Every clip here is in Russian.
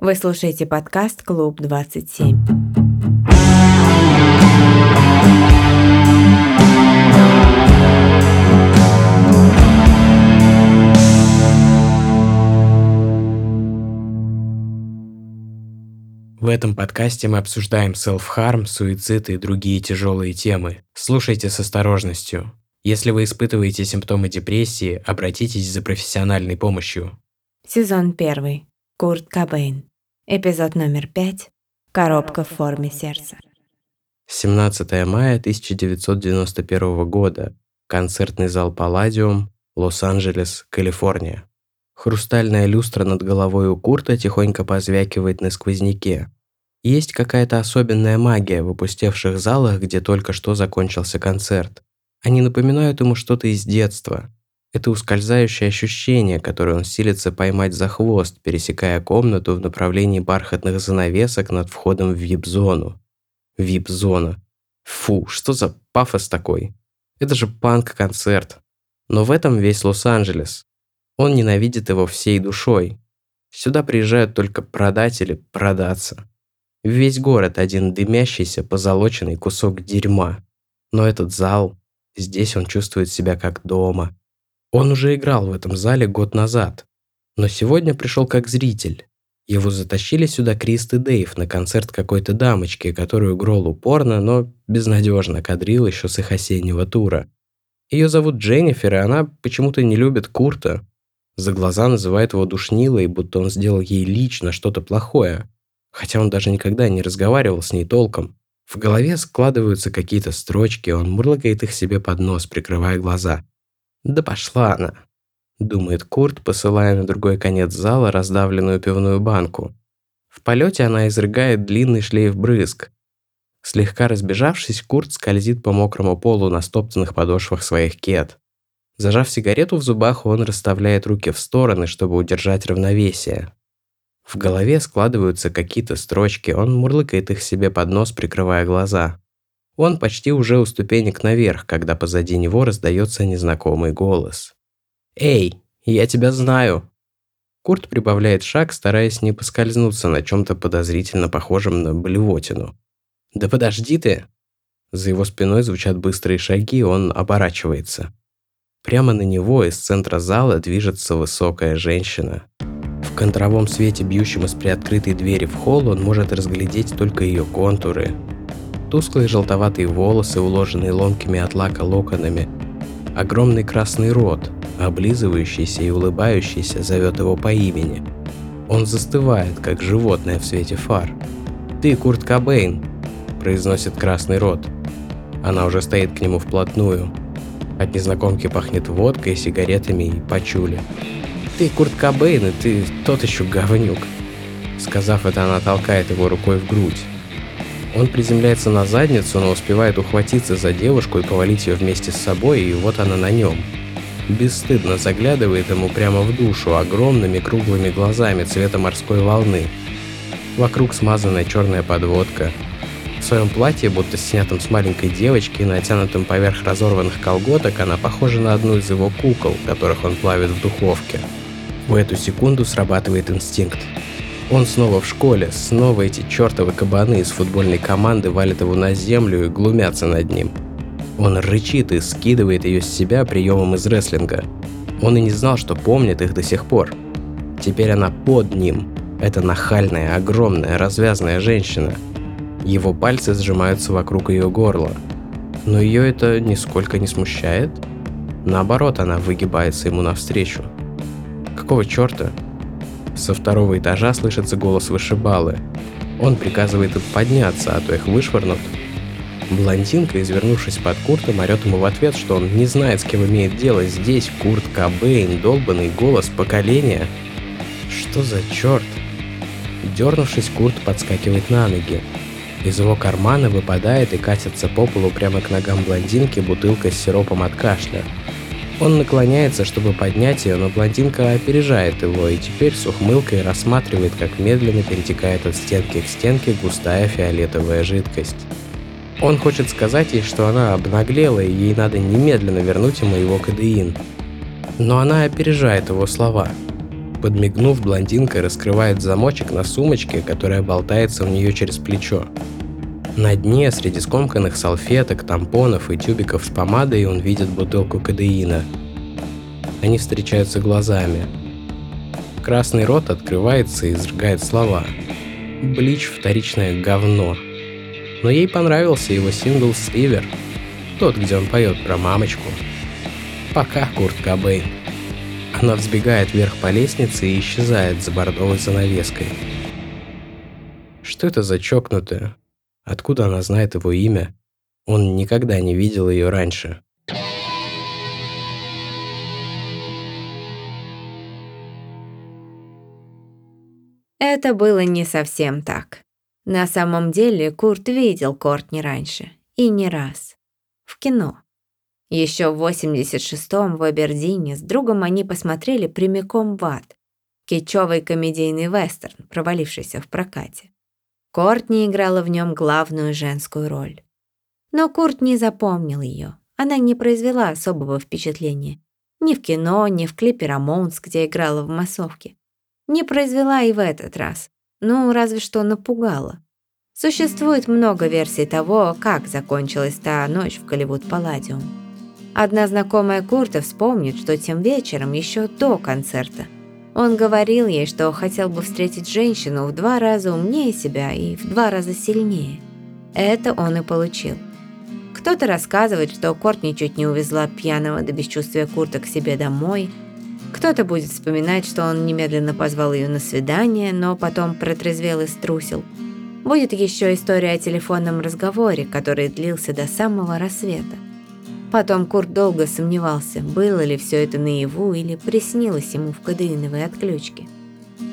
Вы слушаете подкаст «Клуб 27». В этом подкасте мы обсуждаем селф-харм, суицид и другие тяжелые темы. Слушайте с осторожностью. Если вы испытываете симптомы депрессии, обратитесь за профессиональной помощью. Сезон первый. Курт Кобейн. Эпизод номер пять. Коробка в форме сердца. 17 мая 1991 года. Концертный зал Палладиум, Лос-Анджелес, Калифорния. Хрустальная люстра над головой у Курта тихонько позвякивает на сквозняке. Есть какая-то особенная магия в опустевших залах, где только что закончился концерт. Они напоминают ему что-то из детства. Это ускользающее ощущение, которое он силится поймать за хвост, пересекая комнату в направлении бархатных занавесок над входом в вип-зону. Вип-зона. Фу, что за пафос такой? Это же панк-концерт. Но в этом весь Лос-Анджелес. Он ненавидит его всей душой. Сюда приезжают только продать или продаться. Весь город один дымящийся, позолоченный кусок дерьма. Но этот зал, здесь он чувствует себя как дома. Он уже играл в этом зале год назад. Но сегодня пришел как зритель. Его затащили сюда Крист и Дейв на концерт какой-то дамочки, которую Гролл упорно, но безнадежно кадрил еще с их осеннего тура. Ее зовут Дженнифер, и она почему-то не любит Курта, за глаза называет его душнилой, будто он сделал ей лично что-то плохое. Хотя он даже никогда не разговаривал с ней толком. В голове складываются какие-то строчки, он мурлыкает их себе под нос, прикрывая глаза. «Да пошла она!» Думает Курт, посылая на другой конец зала раздавленную пивную банку. В полете она изрыгает длинный шлейф брызг. Слегка разбежавшись, Курт скользит по мокрому полу на стоптанных подошвах своих кет. Зажав сигарету в зубах, он расставляет руки в стороны, чтобы удержать равновесие. В голове складываются какие-то строчки, он мурлыкает их себе под нос, прикрывая глаза. Он почти уже у ступенек наверх, когда позади него раздается незнакомый голос. «Эй, я тебя знаю!» Курт прибавляет шаг, стараясь не поскользнуться на чем-то подозрительно похожем на блевотину. «Да подожди ты!» За его спиной звучат быстрые шаги, он оборачивается. Прямо на него из центра зала движется высокая женщина. В контровом свете, бьющем из приоткрытой двери в холл, он может разглядеть только ее контуры. Тусклые желтоватые волосы, уложенные ломкими от лака локонами. Огромный красный рот, облизывающийся и улыбающийся, зовет его по имени. Он застывает, как животное в свете фар. «Ты Курт Кобейн!» – произносит красный рот. Она уже стоит к нему вплотную – от незнакомки пахнет водкой, сигаретами и пачули. «Ты Курт Кобейн, и ты тот еще говнюк!» Сказав это, она толкает его рукой в грудь. Он приземляется на задницу, но успевает ухватиться за девушку и повалить ее вместе с собой, и вот она на нем. Бесстыдно заглядывает ему прямо в душу огромными круглыми глазами цвета морской волны. Вокруг смазанная черная подводка, в своем платье, будто снятом с маленькой девочки, натянутым поверх разорванных колготок, она похожа на одну из его кукол, которых он плавит в духовке. В эту секунду срабатывает инстинкт. Он снова в школе, снова эти чертовы кабаны из футбольной команды валят его на землю и глумятся над ним. Он рычит и скидывает ее с себя приемом из рестлинга. Он и не знал, что помнит их до сих пор. Теперь она под ним. Это нахальная, огромная, развязная женщина – его пальцы сжимаются вокруг ее горла. Но ее это нисколько не смущает. Наоборот, она выгибается ему навстречу. Какого черта? Со второго этажа слышится голос вышибалы. Он приказывает им подняться, а то их вышвырнут. Блондинка, извернувшись под Куртом, орет ему в ответ, что он не знает, с кем имеет дело. Здесь Курт Кобейн, долбанный голос поколения. Что за черт? Дернувшись, Курт подскакивает на ноги. Из его кармана выпадает и катится по полу прямо к ногам блондинки бутылка с сиропом от кашля. Он наклоняется, чтобы поднять ее, но блондинка опережает его и теперь с ухмылкой рассматривает, как медленно перетекает от стенки к стенке густая фиолетовая жидкость. Он хочет сказать ей, что она обнаглела и ей надо немедленно вернуть ему его кадеин. Но она опережает его слова. Подмигнув, блондинка раскрывает замочек на сумочке, которая болтается у нее через плечо. На дне, среди скомканных салфеток, тампонов и тюбиков с помадой, он видит бутылку кадеина. Они встречаются глазами. Красный рот открывается и изрыгает слова. Блич – вторичное говно. Но ей понравился его сингл «Сливер», тот, где он поет про мамочку. Пока, Курт Кобейн. Она взбегает вверх по лестнице и исчезает за бордовой занавеской. Что это за чокнутая? Откуда она знает его имя? Он никогда не видел ее раньше. Это было не совсем так. На самом деле Курт видел Кортни раньше. И не раз. В кино. Еще в 86-м в Абердине с другом они посмотрели прямиком в ад. Кичевый комедийный вестерн, провалившийся в прокате. Кортни играла в нем главную женскую роль. Но Курт не запомнил ее. Она не произвела особого впечатления. Ни в кино, ни в клипе «Рамоунс», где играла в массовке. Не произвела и в этот раз. Ну, разве что напугала. Существует много версий того, как закончилась та ночь в Голливуд Палладиум. Одна знакомая Курта вспомнит, что тем вечером, еще до концерта, он говорил ей, что хотел бы встретить женщину в два раза умнее себя и в два раза сильнее. Это он и получил. Кто-то рассказывает, что Кортни чуть не увезла пьяного до бесчувствия Курта к себе домой – кто-то будет вспоминать, что он немедленно позвал ее на свидание, но потом протрезвел и струсил. Будет еще история о телефонном разговоре, который длился до самого рассвета. Потом Курт долго сомневался, было ли все это наяву или приснилось ему в кадеиновой отключке.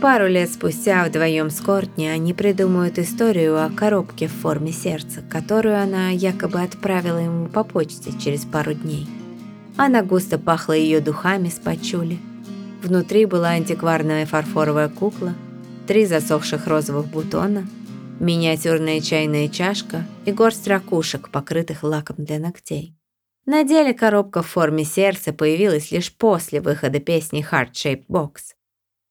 Пару лет спустя вдвоем с Кортни они придумают историю о коробке в форме сердца, которую она якобы отправила ему по почте через пару дней. Она густо пахла ее духами с пачули. Внутри была антикварная фарфоровая кукла, три засохших розовых бутона, миниатюрная чайная чашка и горсть ракушек, покрытых лаком для ногтей. На деле коробка в форме сердца появилась лишь после выхода песни Heart Shaped Box.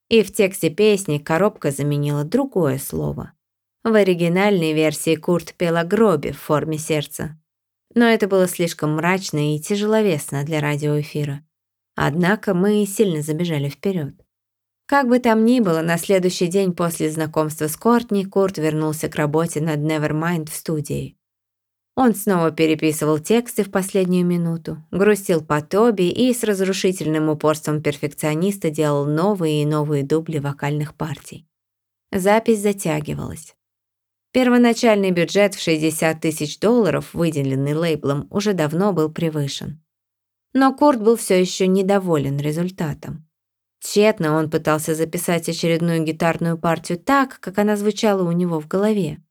И в тексте песни коробка заменила другое слово. В оригинальной версии Курт пел о гробе в форме сердца, но это было слишком мрачно и тяжеловесно для радиоэфира. Однако мы сильно забежали вперед. Как бы там ни было, на следующий день после знакомства с Кортни Курт вернулся к работе над Nevermind в студии. Он снова переписывал тексты в последнюю минуту, грустил по Тоби и с разрушительным упорством перфекциониста делал новые и новые дубли вокальных партий. Запись затягивалась. Первоначальный бюджет в 60 тысяч долларов, выделенный лейблом, уже давно был превышен. Но Курт был все еще недоволен результатом. Тщетно он пытался записать очередную гитарную партию так, как она звучала у него в голове.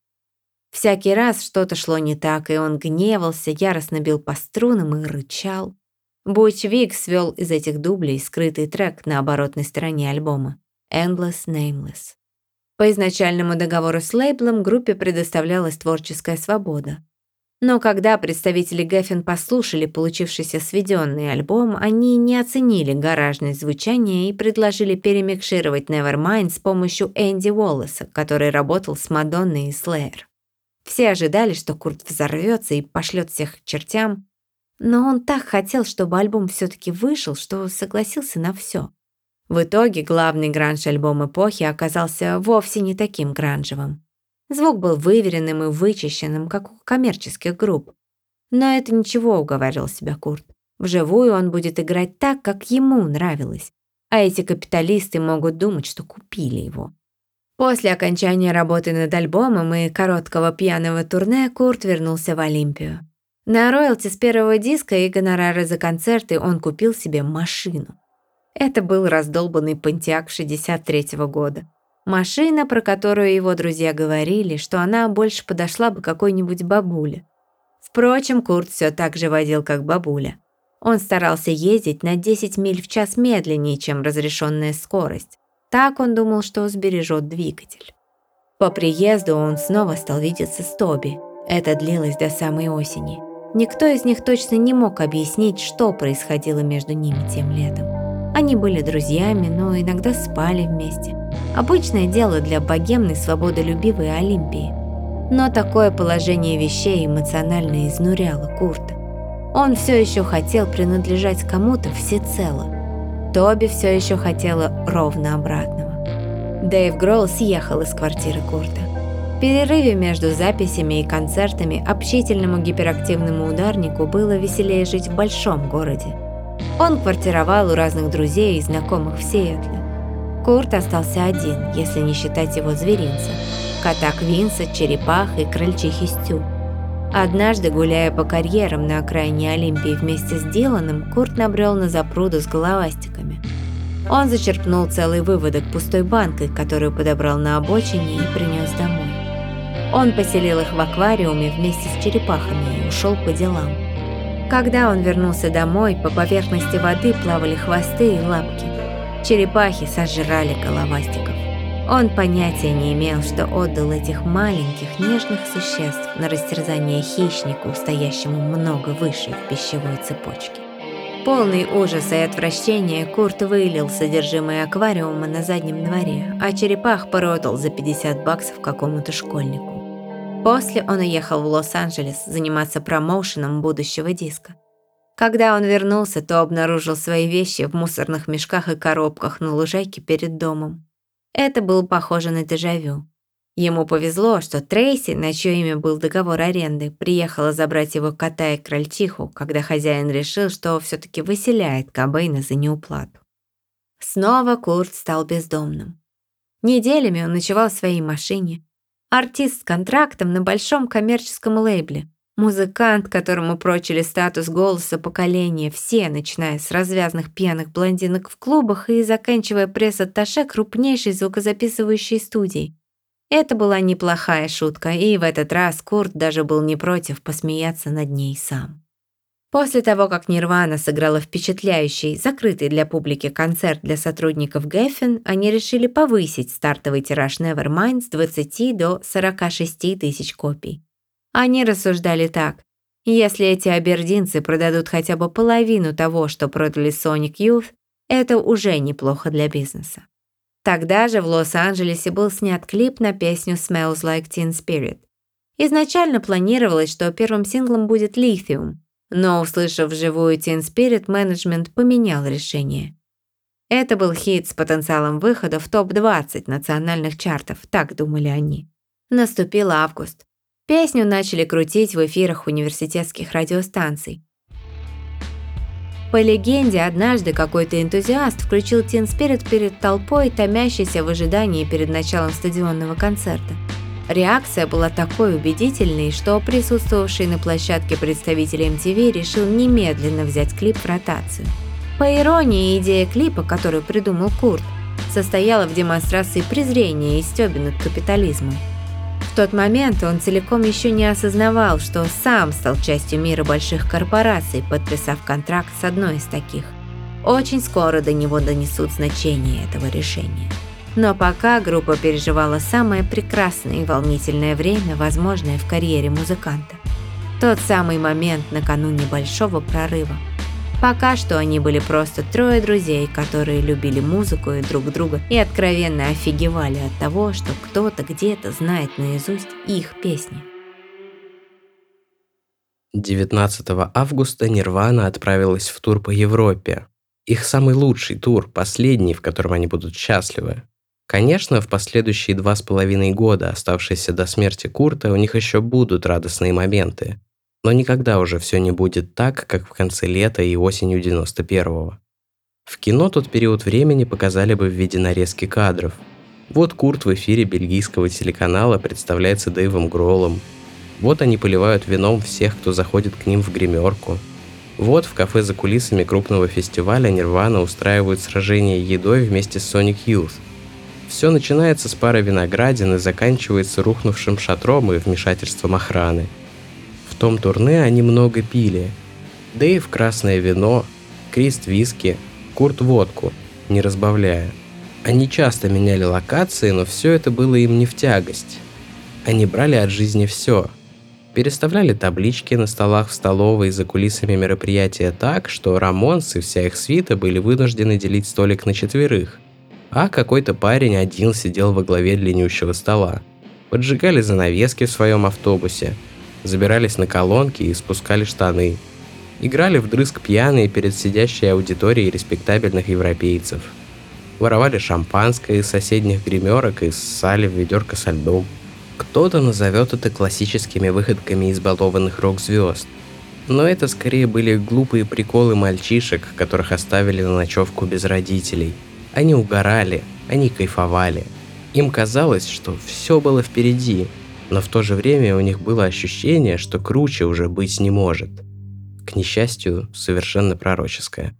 Всякий раз что-то шло не так, и он гневался, яростно бил по струнам и рычал. Буч Вик свел из этих дублей скрытый трек на оборотной стороне альбома «Endless Nameless». По изначальному договору с лейблом группе предоставлялась творческая свобода. Но когда представители Гэффин послушали получившийся сведенный альбом, они не оценили гаражность звучания и предложили перемикшировать Nevermind с помощью Энди Уоллеса, который работал с Мадонной и Слэйр. Все ожидали, что Курт взорвется и пошлет всех к чертям, но он так хотел, чтобы альбом все-таки вышел, что согласился на все. В итоге главный гранж-альбом эпохи оказался вовсе не таким гранжевым. Звук был выверенным и вычищенным, как у коммерческих групп. Но это ничего, уговаривал себя Курт. Вживую он будет играть так, как ему нравилось. А эти капиталисты могут думать, что купили его. После окончания работы над альбомом и короткого пьяного турне Курт вернулся в Олимпию. На роялти с первого диска и гонорары за концерты он купил себе машину. Это был раздолбанный Понтиак 63 -го года. Машина, про которую его друзья говорили, что она больше подошла бы какой-нибудь бабуле. Впрочем, Курт все так же водил, как бабуля. Он старался ездить на 10 миль в час медленнее, чем разрешенная скорость. Так он думал, что сбережет двигатель. По приезду он снова стал видеться с Тоби. Это длилось до самой осени. Никто из них точно не мог объяснить, что происходило между ними тем летом. Они были друзьями, но иногда спали вместе. Обычное дело для богемной свободолюбивой Олимпии. Но такое положение вещей эмоционально изнуряло Курта. Он все еще хотел принадлежать кому-то всецело. Тоби все еще хотела ровно обратного. Дэйв Гроул съехал из квартиры Курта. В перерыве между записями и концертами общительному гиперактивному ударнику было веселее жить в большом городе. Он квартировал у разных друзей и знакомых в Сиэтле. Курт остался один, если не считать его зверинца – кота Квинса, черепах и крольчихи Стю. Однажды, гуляя по карьерам на окраине Олимпии вместе с Диланом, Курт набрел на запруду с головастиками. Он зачерпнул целый выводок пустой банкой, которую подобрал на обочине и принес домой. Он поселил их в аквариуме вместе с черепахами и ушел по делам. Когда он вернулся домой, по поверхности воды плавали хвосты и лапки. Черепахи сожрали головастиков. Он понятия не имел, что отдал этих маленьких нежных существ на растерзание хищнику, стоящему много выше в пищевой цепочке. Полный ужаса и отвращения Курт вылил содержимое аквариума на заднем дворе, а черепах продал за 50 баксов какому-то школьнику. После он уехал в Лос-Анджелес заниматься промоушеном будущего диска. Когда он вернулся, то обнаружил свои вещи в мусорных мешках и коробках на лужайке перед домом. Это было похоже на дежавю. Ему повезло, что Трейси, на чье имя был договор аренды, приехала забрать его кота и крольчиху, когда хозяин решил, что все таки выселяет Кобейна за неуплату. Снова Курт стал бездомным. Неделями он ночевал в своей машине. Артист с контрактом на большом коммерческом лейбле. Музыкант, которому прочили статус голоса поколения все, начиная с развязных пьяных блондинок в клубах и заканчивая пресс-атташе крупнейшей звукозаписывающей студией. Это была неплохая шутка, и в этот раз Курт даже был не против посмеяться над ней сам. После того, как Нирвана сыграла впечатляющий, закрытый для публики концерт для сотрудников Гэффин, они решили повысить стартовый тираж Nevermind с 20 до 46 тысяч копий. Они рассуждали так. Если эти абердинцы продадут хотя бы половину того, что продали Sonic Youth, это уже неплохо для бизнеса. Тогда же в Лос-Анджелесе был снят клип на песню Smells Like Teen Spirit. Изначально планировалось, что первым синглом будет Lithium, но, услышав вживую Teen Spirit, менеджмент поменял решение. Это был хит с потенциалом выхода в топ-20 национальных чартов, так думали они. Наступил август. Песню начали крутить в эфирах университетских радиостанций. По легенде, однажды какой-то энтузиаст включил Teen Spirit перед толпой, томящейся в ожидании перед началом стадионного концерта. Реакция была такой убедительной, что присутствовавший на площадке представитель MTV решил немедленно взять клип в ротацию. По иронии, идея клипа, которую придумал Курт, состояла в демонстрации презрения и стёби над капитализмом. В тот момент он целиком еще не осознавал, что сам стал частью мира больших корпораций, подписав контракт с одной из таких. Очень скоро до него донесут значение этого решения. Но пока группа переживала самое прекрасное и волнительное время, возможное в карьере музыканта. Тот самый момент накануне большого прорыва – Пока что они были просто трое друзей, которые любили музыку и друг друга и откровенно офигевали от того, что кто-то где-то знает наизусть их песни. 19 августа Нирвана отправилась в тур по Европе. Их самый лучший тур, последний, в котором они будут счастливы. Конечно, в последующие два с половиной года, оставшиеся до смерти Курта, у них еще будут радостные моменты. Но никогда уже все не будет так, как в конце лета и осенью 91-го. В кино тот период времени показали бы в виде нарезки кадров. Вот Курт в эфире бельгийского телеканала представляется Дэйвом Гроллом. Вот они поливают вином всех, кто заходит к ним в гримерку. Вот в кафе за кулисами крупного фестиваля Нирвана устраивают сражение едой вместе с Sonic Youth. Все начинается с пары виноградин и заканчивается рухнувшим шатром и вмешательством охраны – том турне они много пили. Дэйв красное вино, Крист виски, Курт водку, не разбавляя. Они часто меняли локации, но все это было им не в тягость. Они брали от жизни все. Переставляли таблички на столах в столовой за кулисами мероприятия так, что Рамонс и вся их свита были вынуждены делить столик на четверых, а какой-то парень один сидел во главе длиннющего стола. Поджигали занавески в своем автобусе, забирались на колонки и спускали штаны. Играли вдрызг пьяные перед сидящей аудиторией респектабельных европейцев. Воровали шампанское из соседних гримерок и ссали в ведерко со льдом. Кто-то назовет это классическими выходками избалованных рок-звезд. Но это скорее были глупые приколы мальчишек, которых оставили на ночевку без родителей. Они угорали, они кайфовали. Им казалось, что все было впереди, но в то же время у них было ощущение, что круче уже быть не может. К несчастью, совершенно пророческое.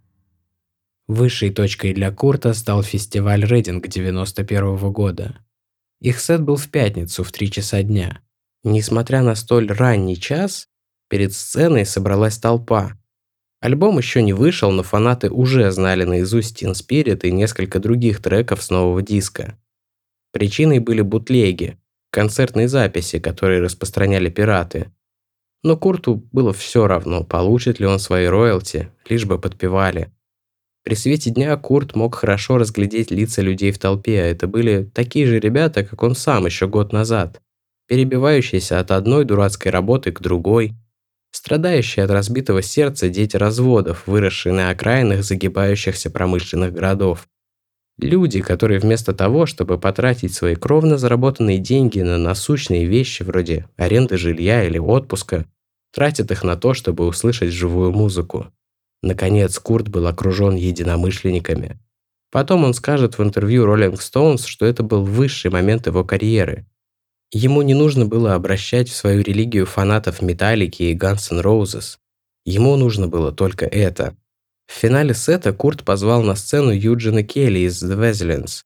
Высшей точкой для Курта стал фестиваль Рейдинг 91 года. Их сет был в пятницу в 3 часа дня. Несмотря на столь ранний час, перед сценой собралась толпа. Альбом еще не вышел, но фанаты уже знали наизусть Teen Spirit и несколько других треков с нового диска. Причиной были бутлеги, концертные записи, которые распространяли пираты. Но Курту было все равно, получит ли он свои роялти, лишь бы подпевали. При свете дня Курт мог хорошо разглядеть лица людей в толпе, а это были такие же ребята, как он сам еще год назад, перебивающиеся от одной дурацкой работы к другой, страдающие от разбитого сердца дети разводов, выросшие на окраинах загибающихся промышленных городов. Люди, которые вместо того, чтобы потратить свои кровно заработанные деньги на насущные вещи вроде аренды жилья или отпуска, тратят их на то, чтобы услышать живую музыку. Наконец, Курт был окружен единомышленниками. Потом он скажет в интервью Rolling Stones, что это был высший момент его карьеры. Ему не нужно было обращать в свою религию фанатов Металлики и Guns N' Roses. Ему нужно было только это. В финале сета Курт позвал на сцену Юджина Келли из The Veselins.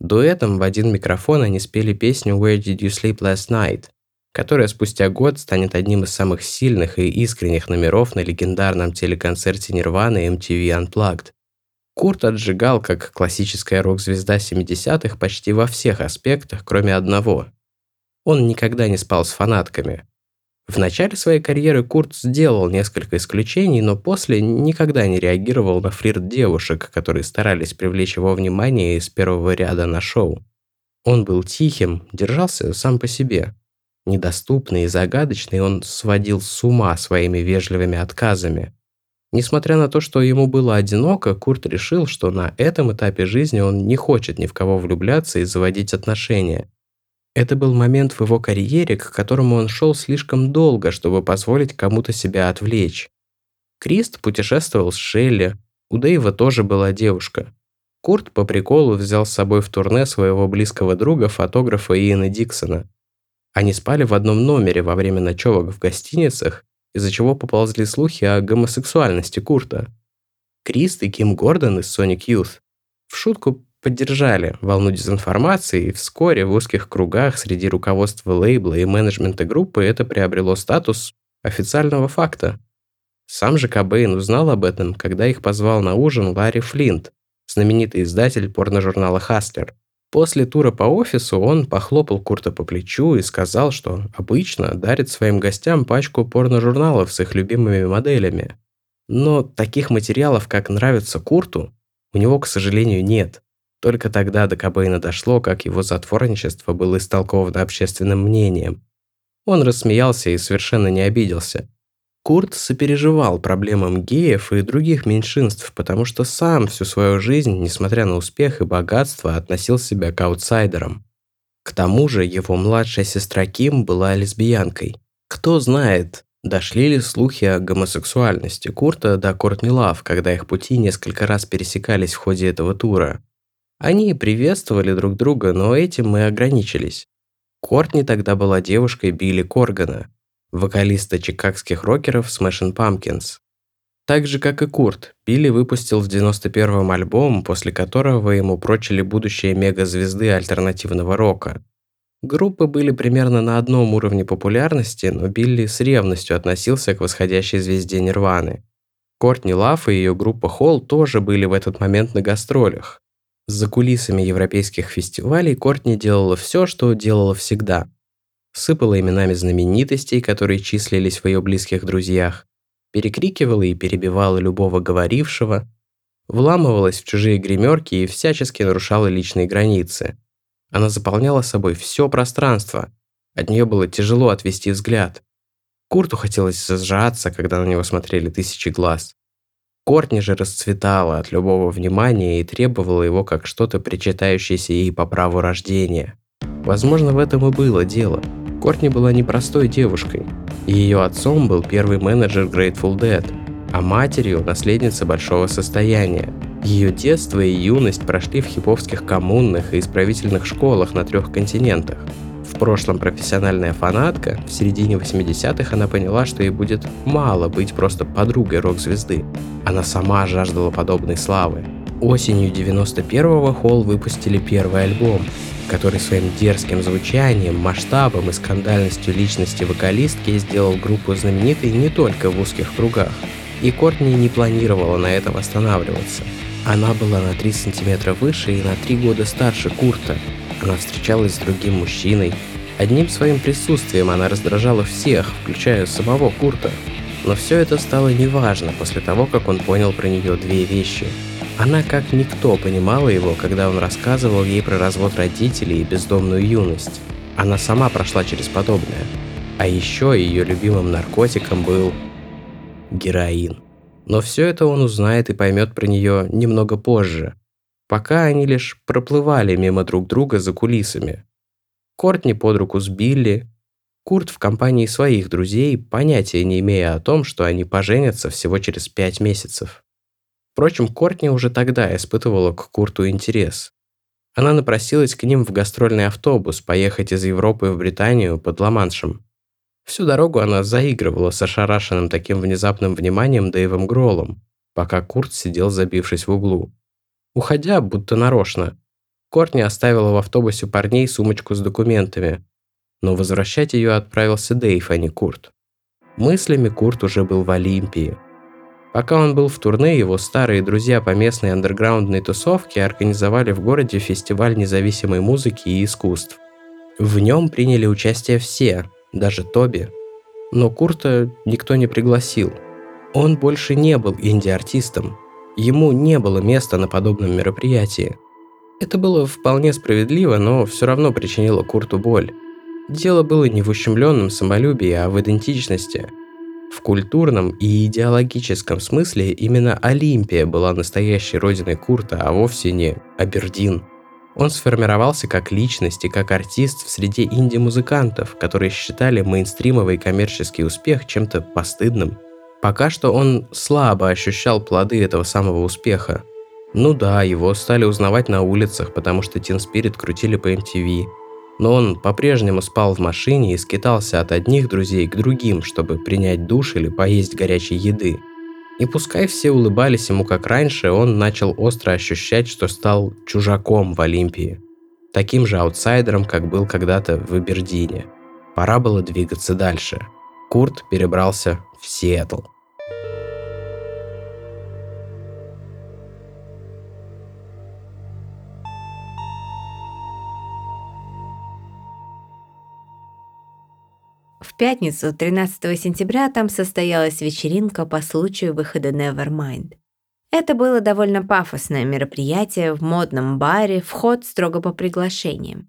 Дуэтом в один микрофон они спели песню «Where did you sleep last night?», которая спустя год станет одним из самых сильных и искренних номеров на легендарном телеконцерте Нирваны MTV Unplugged. Курт отжигал как классическая рок-звезда 70-х почти во всех аспектах, кроме одного. Он никогда не спал с фанатками. В начале своей карьеры Курт сделал несколько исключений, но после никогда не реагировал на флирт девушек, которые старались привлечь его внимание из первого ряда на шоу. Он был тихим, держался сам по себе. Недоступный и загадочный, он сводил с ума своими вежливыми отказами. Несмотря на то, что ему было одиноко, Курт решил, что на этом этапе жизни он не хочет ни в кого влюбляться и заводить отношения. Это был момент в его карьере, к которому он шел слишком долго, чтобы позволить кому-то себя отвлечь. Крист путешествовал с Шелли, у Дэйва тоже была девушка. Курт по приколу взял с собой в турне своего близкого друга, фотографа Иена Диксона. Они спали в одном номере во время ночевок в гостиницах, из-за чего поползли слухи о гомосексуальности Курта. Крист и Ким Гордон из Sonic Youth в шутку поддержали волну дезинформации, и вскоре в узких кругах среди руководства лейбла и менеджмента группы это приобрело статус официального факта. Сам же Кобейн узнал об этом, когда их позвал на ужин Ларри Флинт, знаменитый издатель порножурнала «Хаслер». После тура по офису он похлопал Курта по плечу и сказал, что обычно дарит своим гостям пачку порножурналов с их любимыми моделями. Но таких материалов, как нравится Курту, у него, к сожалению, нет. Только тогда до Кобейна дошло, как его затворничество было истолковано общественным мнением. Он рассмеялся и совершенно не обиделся. Курт сопереживал проблемам геев и других меньшинств, потому что сам всю свою жизнь, несмотря на успех и богатство, относил себя к аутсайдерам. К тому же его младшая сестра Ким была лесбиянкой. Кто знает, дошли ли слухи о гомосексуальности Курта до Кортни Лав, когда их пути несколько раз пересекались в ходе этого тура. Они приветствовали друг друга, но этим мы ограничились. Кортни тогда была девушкой Билли Коргана, вокалиста чикагских рокеров Smashing Pumpkins. Так же, как и Курт, Билли выпустил в 91-м альбом, после которого ему прочили будущее мегазвезды альтернативного рока. Группы были примерно на одном уровне популярности, но Билли с ревностью относился к восходящей звезде Нирваны. Кортни Лав и ее группа Холл тоже были в этот момент на гастролях. За кулисами европейских фестивалей Кортни делала все, что делала всегда. сыпала именами знаменитостей, которые числились в ее близких друзьях, перекрикивала и перебивала любого говорившего, вламывалась в чужие гримерки и всячески нарушала личные границы. Она заполняла собой все пространство. От нее было тяжело отвести взгляд. Курту хотелось сжаться, когда на него смотрели тысячи глаз. Кортни же расцветала от любого внимания и требовала его как что-то причитающееся ей по праву рождения. Возможно, в этом и было дело. Кортни была непростой девушкой. Ее отцом был первый менеджер Grateful Dead, а матерью – наследница большого состояния. Ее детство и юность прошли в хиповских коммунных и исправительных школах на трех континентах – в прошлом профессиональная фанатка, в середине 80-х она поняла, что ей будет мало быть просто подругой рок-звезды. Она сама жаждала подобной славы. Осенью 91-го Холл выпустили первый альбом, который своим дерзким звучанием, масштабом и скандальностью личности вокалистки сделал группу знаменитой не только в узких кругах. И Кортни не планировала на этом останавливаться. Она была на 3 сантиметра выше и на 3 года старше Курта, она встречалась с другим мужчиной. Одним своим присутствием она раздражала всех, включая самого Курта. Но все это стало неважно после того, как он понял про нее две вещи. Она как никто понимала его, когда он рассказывал ей про развод родителей и бездомную юность. Она сама прошла через подобное. А еще ее любимым наркотиком был героин. Но все это он узнает и поймет про нее немного позже – Пока они лишь проплывали мимо друг друга за кулисами. Кортни под руку с Билли, Курт в компании своих друзей, понятия не имея о том, что они поженятся всего через пять месяцев. Впрочем, Кортни уже тогда испытывала к Курту интерес. Она напросилась к ним в гастрольный автобус поехать из Европы в Британию под Ла-Маншем. Всю дорогу она заигрывала с ошарашенным таким внезапным вниманием Дэйвом Гроллом, пока Курт сидел забившись в углу. Уходя, будто нарочно, Кортни оставила в автобусе парней сумочку с документами, но возвращать ее отправился Дейв, а не Курт. Мыслями Курт уже был в Олимпии. Пока он был в турне, его старые друзья по местной андерграундной тусовке организовали в городе фестиваль независимой музыки и искусств. В нем приняли участие все, даже Тоби. Но Курта никто не пригласил. Он больше не был инди-артистом, Ему не было места на подобном мероприятии. Это было вполне справедливо, но все равно причинило Курту боль. Дело было не в ущемленном самолюбии, а в идентичности. В культурном и идеологическом смысле именно Олимпия была настоящей родиной Курта, а вовсе не Абердин. Он сформировался как личность и как артист в среде инди-музыкантов, которые считали мейнстримовый коммерческий успех чем-то постыдным – Пока что он слабо ощущал плоды этого самого успеха. Ну да, его стали узнавать на улицах, потому что Teen Spirit крутили по MTV. Но он по-прежнему спал в машине и скитался от одних друзей к другим, чтобы принять душ или поесть горячей еды. И пускай все улыбались ему как раньше, он начал остро ощущать, что стал чужаком в Олимпии. Таким же аутсайдером, как был когда-то в Эбердине. Пора было двигаться дальше. Курт перебрался в Сиэтл. В пятницу, 13 сентября, там состоялась вечеринка по случаю выхода Nevermind. Это было довольно пафосное мероприятие в модном баре, вход строго по приглашениям.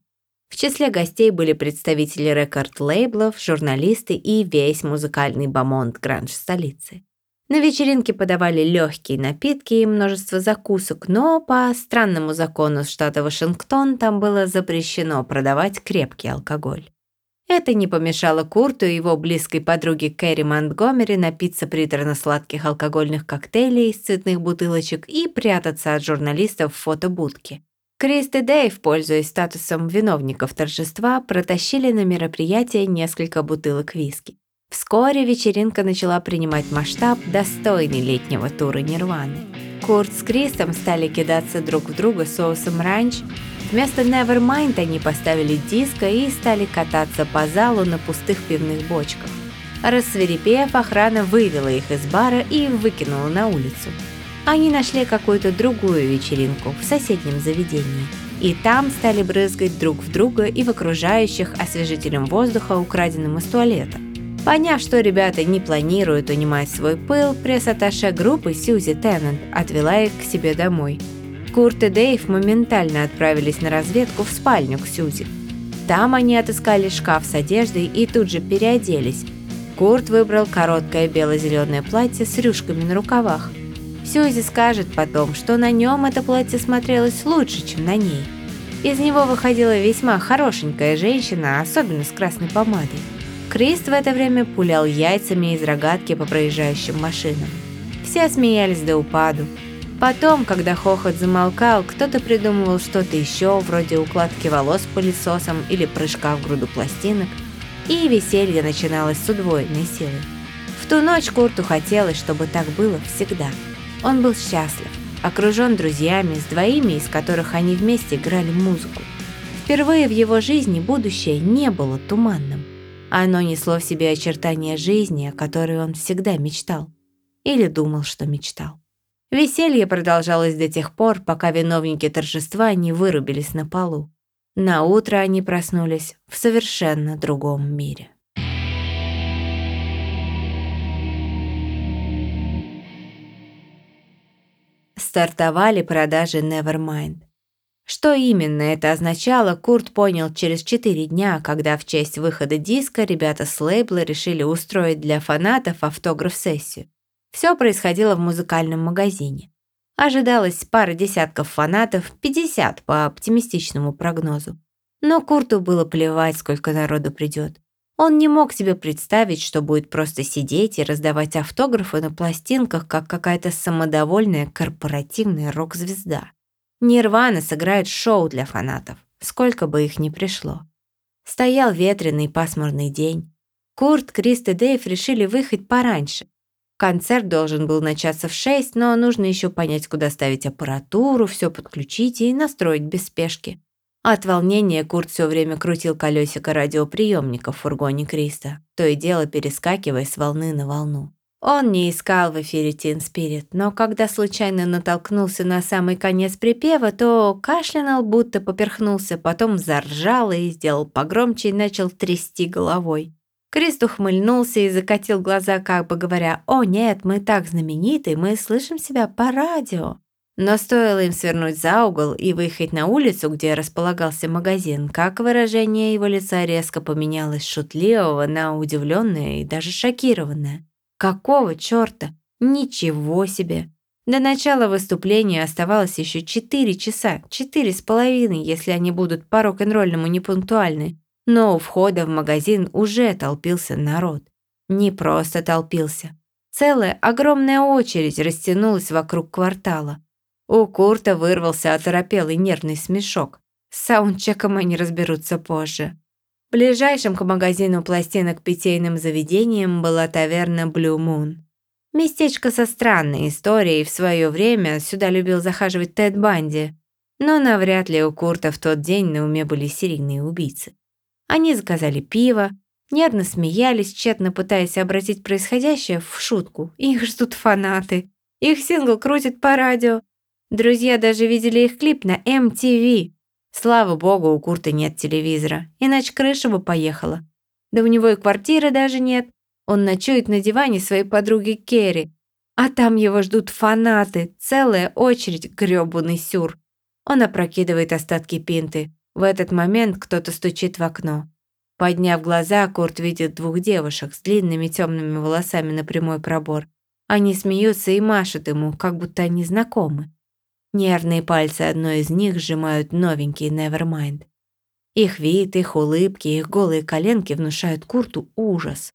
В числе гостей были представители рекорд-лейблов, журналисты и весь музыкальный бомонд гранж столицы. На вечеринке подавали легкие напитки и множество закусок, но по странному закону штата Вашингтон там было запрещено продавать крепкий алкоголь. Это не помешало Курту и его близкой подруге Кэрри Монтгомери напиться приторно-сладких алкогольных коктейлей из цветных бутылочек и прятаться от журналистов в фотобудке. Крист и Дэйв, пользуясь статусом виновников торжества, протащили на мероприятие несколько бутылок виски. Вскоре вечеринка начала принимать масштаб, достойный летнего тура Нирваны. Курт с Кристом стали кидаться друг в друга соусом ранч, Вместо Nevermind они поставили диско и стали кататься по залу на пустых пивных бочках. Рассверепев, охрана вывела их из бара и выкинула на улицу. Они нашли какую-то другую вечеринку в соседнем заведении. и там стали брызгать друг в друга и в окружающих освежителем воздуха, украденным из туалета. Поняв, что ребята не планируют унимать свой пыл, пресс-атташе группы Сьюзи Теннант отвела их к себе домой. Курт и Дэйв моментально отправились на разведку в спальню к Сьюзи. Там они отыскали шкаф с одеждой и тут же переоделись. Курт выбрал короткое бело-зеленое платье с рюшками на рукавах. Сьюзи скажет потом, что на нем это платье смотрелось лучше, чем на ней. Из него выходила весьма хорошенькая женщина, особенно с красной помадой. Крист в это время пулял яйцами из рогатки по проезжающим машинам. Все смеялись до упаду. Потом, когда хохот замолкал, кто-то придумывал что-то еще, вроде укладки волос пылесосом или прыжка в груду пластинок, и веселье начиналось с удвоенной силой. В ту ночь Курту хотелось, чтобы так было всегда. Он был счастлив, окружен друзьями, с двоими из которых они вместе играли музыку. Впервые в его жизни будущее не было туманным. Оно несло в себе очертания жизни, о которой он всегда мечтал. Или думал, что мечтал. Веселье продолжалось до тех пор, пока виновники торжества не вырубились на полу. На утро они проснулись в совершенно другом мире. Стартовали продажи Nevermind. Что именно это означало, Курт понял через четыре дня, когда в честь выхода диска ребята с лейбла решили устроить для фанатов автограф-сессию. Все происходило в музыкальном магазине. Ожидалось пара десятков фанатов, 50 по оптимистичному прогнозу. Но Курту было плевать, сколько народу придет. Он не мог себе представить, что будет просто сидеть и раздавать автографы на пластинках, как какая-то самодовольная корпоративная рок-звезда. Нирвана сыграет шоу для фанатов, сколько бы их ни пришло. Стоял ветреный пасмурный день. Курт, Крист и Дэйв решили выехать пораньше. Концерт должен был начаться в 6, но нужно еще понять, куда ставить аппаратуру, все подключить и настроить без спешки. От волнения Курт все время крутил колесико радиоприемника в фургоне Криста, то и дело перескакивая с волны на волну. Он не искал в эфире Teen Spirit, но когда случайно натолкнулся на самый конец припева, то кашлянул, будто поперхнулся, потом заржал и сделал погромче и начал трясти головой. Крист ухмыльнулся и закатил глаза, как бы говоря, «О нет, мы так знамениты, мы слышим себя по радио». Но стоило им свернуть за угол и выехать на улицу, где располагался магазин, как выражение его лица резко поменялось с шутливого на удивленное и даже шокированное. Какого чёрта? Ничего себе! До начала выступления оставалось еще четыре часа, четыре с половиной, если они будут по рок-н-ролльному непунктуальны. Но у входа в магазин уже толпился народ. Не просто толпился. Целая огромная очередь растянулась вокруг квартала. У Курта вырвался оторопелый нервный смешок. С саундчеком они разберутся позже. Ближайшим к магазину пластинок питейным заведением была таверна Blue Moon. Местечко со странной историей, в свое время сюда любил захаживать Тед Банди, но навряд ли у Курта в тот день на уме были серийные убийцы. Они заказали пиво, нервно смеялись, тщетно пытаясь обратить происходящее в шутку. Их ждут фанаты. Их сингл крутит по радио. Друзья даже видели их клип на MTV. Слава богу, у Курта нет телевизора, иначе крыша бы поехала. Да у него и квартиры даже нет. Он ночует на диване своей подруги Керри. А там его ждут фанаты, целая очередь, грёбаный сюр. Он опрокидывает остатки пинты. В этот момент кто-то стучит в окно. Подняв глаза, Курт видит двух девушек с длинными темными волосами на прямой пробор. Они смеются и машут ему, как будто они знакомы. Нервные пальцы одной из них сжимают новенький Nevermind. Их вид, их улыбки, их голые коленки внушают Курту ужас.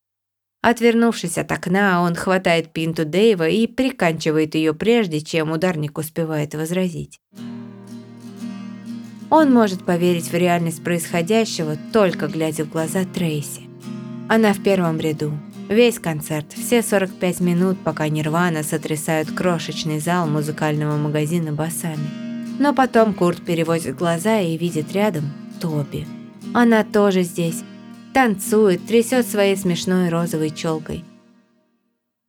Отвернувшись от окна, он хватает пинту Дэйва и приканчивает ее прежде, чем ударник успевает возразить. Он может поверить в реальность происходящего, только глядя в глаза Трейси. Она в первом ряду, Весь концерт, все 45 минут, пока Нирвана сотрясают крошечный зал музыкального магазина басами. Но потом Курт переводит глаза и видит рядом Тоби. Она тоже здесь. Танцует, трясет своей смешной розовой челкой.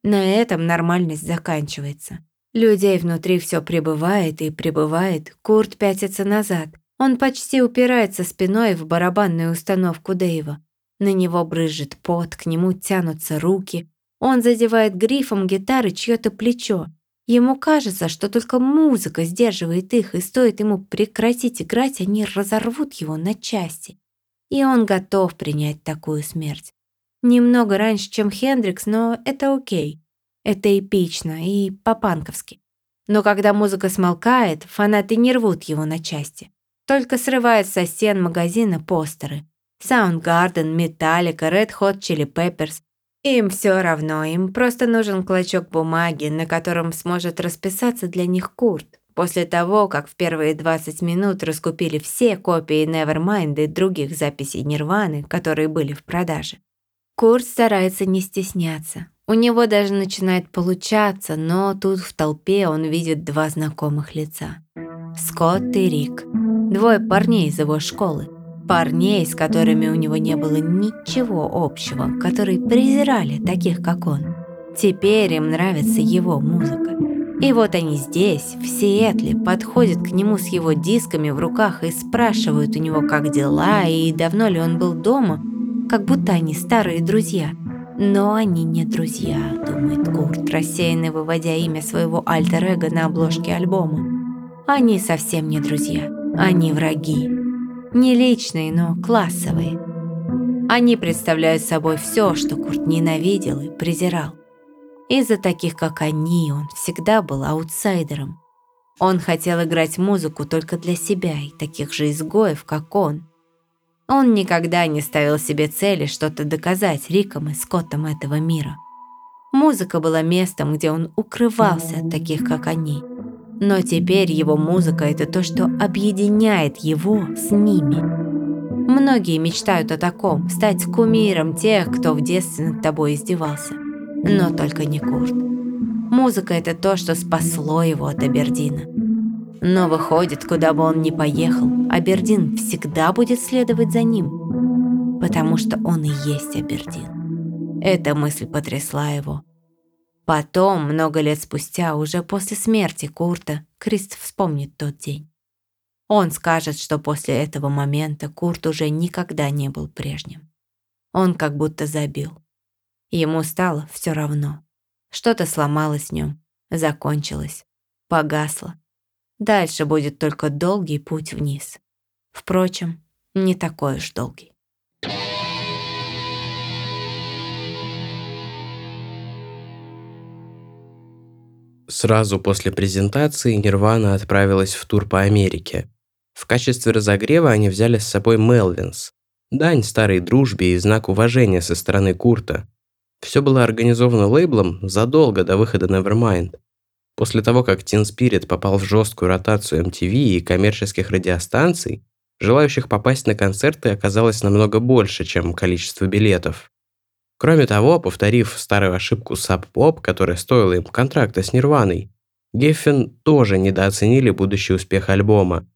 На этом нормальность заканчивается. Людей внутри все прибывает и прибывает. Курт пятится назад. Он почти упирается спиной в барабанную установку Дэйва. На него брызжет пот, к нему тянутся руки. Он задевает грифом гитары чьё-то плечо. Ему кажется, что только музыка сдерживает их, и стоит ему прекратить играть, они разорвут его на части. И он готов принять такую смерть. Немного раньше, чем Хендрикс, но это окей. Это эпично и по-панковски. Но когда музыка смолкает, фанаты не рвут его на части. Только срывают со стен магазина постеры. Soundgarden, Metallica, Red Hot Chili Peppers. Им все равно, им просто нужен клочок бумаги, на котором сможет расписаться для них Курт. После того, как в первые 20 минут раскупили все копии Nevermind и других записей Нирваны, которые были в продаже. Курт старается не стесняться. У него даже начинает получаться, но тут в толпе он видит два знакомых лица. Скотт и Рик. Двое парней из его школы. Парней, с которыми у него не было ничего общего, которые презирали таких, как он. Теперь им нравится его музыка. И вот они здесь, в Сиэтле, подходят к нему с его дисками в руках и спрашивают у него, как дела и давно ли он был дома, как будто они старые друзья. Но они не друзья, думает Курт, рассеянно выводя имя своего альтер-эго на обложке альбома. Они совсем не друзья, они враги. Не личные, но классовые. Они представляют собой все, что Курт ненавидел и презирал. Из-за таких, как они, он всегда был аутсайдером. Он хотел играть музыку только для себя и таких же изгоев, как он. Он никогда не ставил себе цели что-то доказать Рикам и Скоттам этого мира. Музыка была местом, где он укрывался от таких, как они – но теперь его музыка – это то, что объединяет его с ними. Многие мечтают о таком – стать кумиром тех, кто в детстве над тобой издевался. Но только не Курт. Музыка – это то, что спасло его от Абердина. Но выходит, куда бы он ни поехал, Абердин всегда будет следовать за ним, потому что он и есть Абердин. Эта мысль потрясла его. Потом, много лет спустя, уже после смерти Курта, Крист вспомнит тот день. Он скажет, что после этого момента Курт уже никогда не был прежним. Он как будто забил. Ему стало все равно. Что-то сломалось в нем, закончилось, погасло. Дальше будет только долгий путь вниз. Впрочем, не такой уж долгий. Сразу после презентации Нирвана отправилась в тур по Америке. В качестве разогрева они взяли с собой Мелвинс. Дань старой дружбе и знак уважения со стороны Курта. Все было организовано лейблом задолго до выхода Nevermind. После того, как Teen Spirit попал в жесткую ротацию MTV и коммерческих радиостанций, желающих попасть на концерты оказалось намного больше, чем количество билетов. Кроме того, повторив старую ошибку Sub Pop, которая стоила им контракта с Нирваной, Геффин тоже недооценили будущий успех альбома.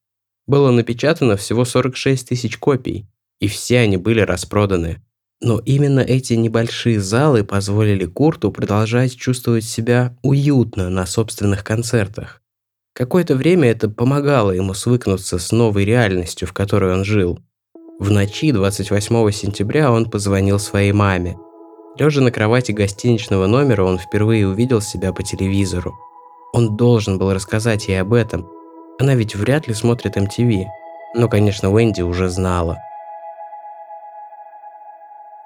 Было напечатано всего 46 тысяч копий, и все они были распроданы. Но именно эти небольшие залы позволили Курту продолжать чувствовать себя уютно на собственных концертах. Какое-то время это помогало ему свыкнуться с новой реальностью, в которой он жил. В ночи 28 сентября он позвонил своей маме – Лежа на кровати гостиничного номера, он впервые увидел себя по телевизору. Он должен был рассказать ей об этом. Она ведь вряд ли смотрит MTV. Но, конечно, Уэнди уже знала.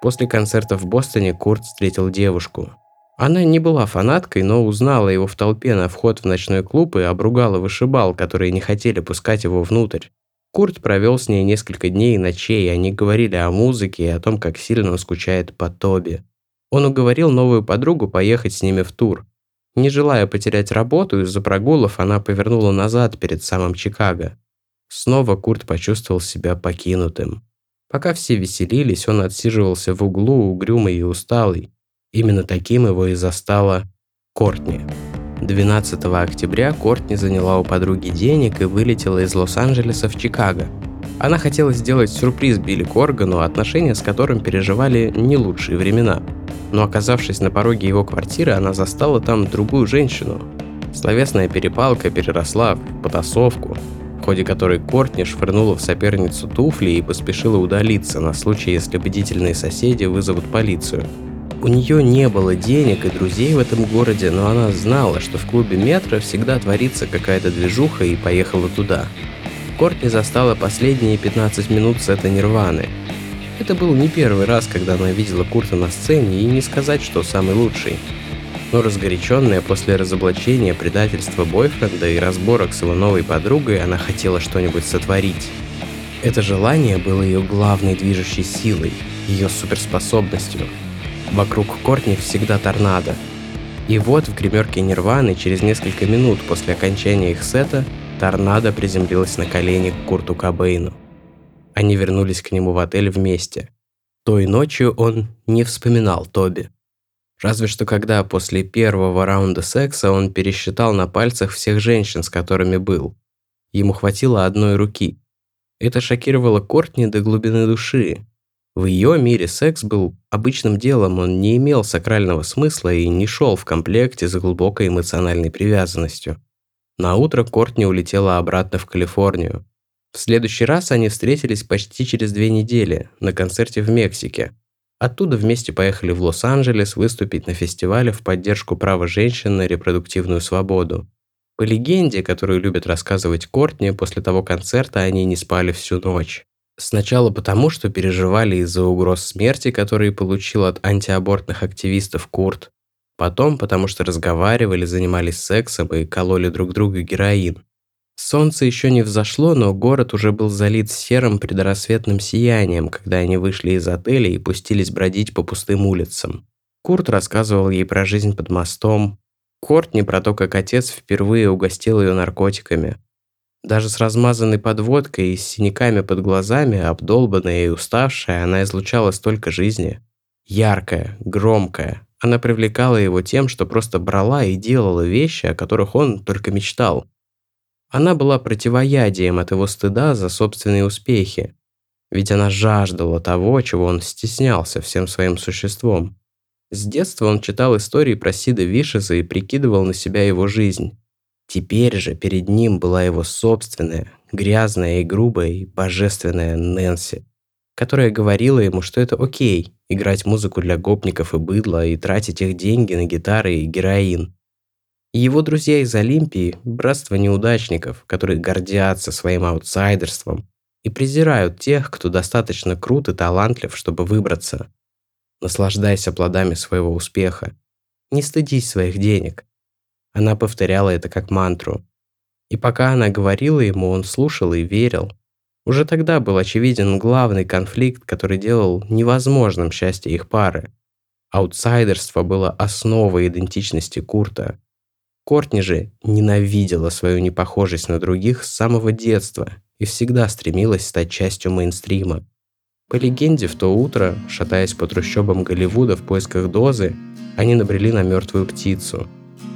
После концерта в Бостоне Курт встретил девушку. Она не была фанаткой, но узнала его в толпе на вход в ночной клуб и обругала вышибал, которые не хотели пускать его внутрь. Курт провел с ней несколько дней и ночей, и они говорили о музыке и о том, как сильно он скучает по Тоби. Он уговорил новую подругу поехать с ними в тур. Не желая потерять работу из-за прогулов, она повернула назад перед самым Чикаго. Снова Курт почувствовал себя покинутым. Пока все веселились, он отсиживался в углу, угрюмый и усталый. Именно таким его и застала Кортни. 12 октября Кортни заняла у подруги денег и вылетела из Лос-Анджелеса в Чикаго. Она хотела сделать сюрприз Билли Коргану, отношения с которым переживали не лучшие времена – но оказавшись на пороге его квартиры, она застала там другую женщину. Словесная перепалка переросла в потасовку. В ходе которой Кортни швырнула в соперницу туфли и поспешила удалиться на случай, если бдительные соседи вызовут полицию. У нее не было денег и друзей в этом городе, но она знала, что в клубе метро всегда творится какая-то движуха и поехала туда. Кортни застала последние 15 минут сета Нирваны. Это был не первый раз, когда она видела Курта на сцене, и не сказать, что самый лучший – но разгоряченная после разоблачения предательства бойфренда и разборок с его новой подругой, она хотела что-нибудь сотворить. Это желание было ее главной движущей силой, ее суперспособностью. Вокруг Кортни всегда торнадо. И вот в гримерке Нирваны через несколько минут после окончания их сета торнадо приземлилась на колени к Курту Кобейну. Они вернулись к нему в отель вместе. Той ночью он не вспоминал Тоби. Разве что когда после первого раунда секса он пересчитал на пальцах всех женщин, с которыми был. Ему хватило одной руки. Это шокировало Кортни до глубины души. В ее мире секс был обычным делом, он не имел сакрального смысла и не шел в комплекте с глубокой эмоциональной привязанностью. На утро Кортни улетела обратно в Калифорнию. В следующий раз они встретились почти через две недели на концерте в Мексике. Оттуда вместе поехали в Лос-Анджелес выступить на фестивале в поддержку права женщин на репродуктивную свободу. По легенде, которую любят рассказывать Кортни, после того концерта они не спали всю ночь. Сначала потому, что переживали из-за угроз смерти, которые получил от антиабортных активистов Курт. Потом, потому что разговаривали, занимались сексом и кололи друг друга героин. Солнце еще не взошло, но город уже был залит серым предрассветным сиянием, когда они вышли из отеля и пустились бродить по пустым улицам. Курт рассказывал ей про жизнь под мостом. Кортни про то, как отец впервые угостил ее наркотиками. Даже с размазанной подводкой и с синяками под глазами, обдолбанная и уставшая, она излучала столько жизни. Яркая, громкая. Она привлекала его тем, что просто брала и делала вещи, о которых он только мечтал. Она была противоядием от его стыда за собственные успехи, ведь она жаждала того, чего он стеснялся всем своим существом. С детства он читал истории про Сида Вишеса и прикидывал на себя его жизнь. Теперь же перед ним была его собственная, грязная и грубая и божественная Нэнси, которая говорила ему, что это окей играть музыку для гопников и быдла и тратить их деньги на гитары и героин. Его друзья из Олимпии – братство неудачников, которые гордятся своим аутсайдерством и презирают тех, кто достаточно крут и талантлив, чтобы выбраться. Наслаждайся плодами своего успеха. Не стыдись своих денег. Она повторяла это как мантру. И пока она говорила ему, он слушал и верил. Уже тогда был очевиден главный конфликт, который делал невозможным счастье их пары. Аутсайдерство было основой идентичности Курта – Кортни же ненавидела свою непохожесть на других с самого детства и всегда стремилась стать частью мейнстрима. По легенде, в то утро, шатаясь по трущобам Голливуда в поисках дозы, они набрели на мертвую птицу.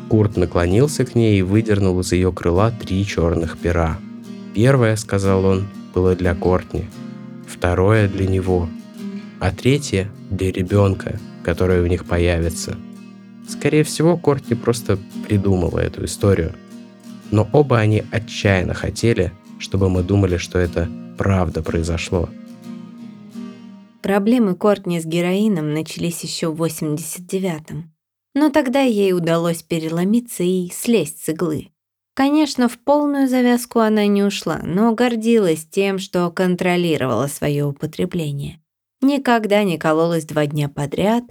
Курт наклонился к ней и выдернул из ее крыла три черных пера. Первое, сказал он, было для Кортни, второе для него, а третье для ребенка, который у них появится – Скорее всего, Кортни просто придумала эту историю. Но оба они отчаянно хотели, чтобы мы думали, что это правда произошло. Проблемы Кортни с героином начались еще в 89-м. Но тогда ей удалось переломиться и слезть с иглы. Конечно, в полную завязку она не ушла, но гордилась тем, что контролировала свое употребление. Никогда не кололась два дня подряд,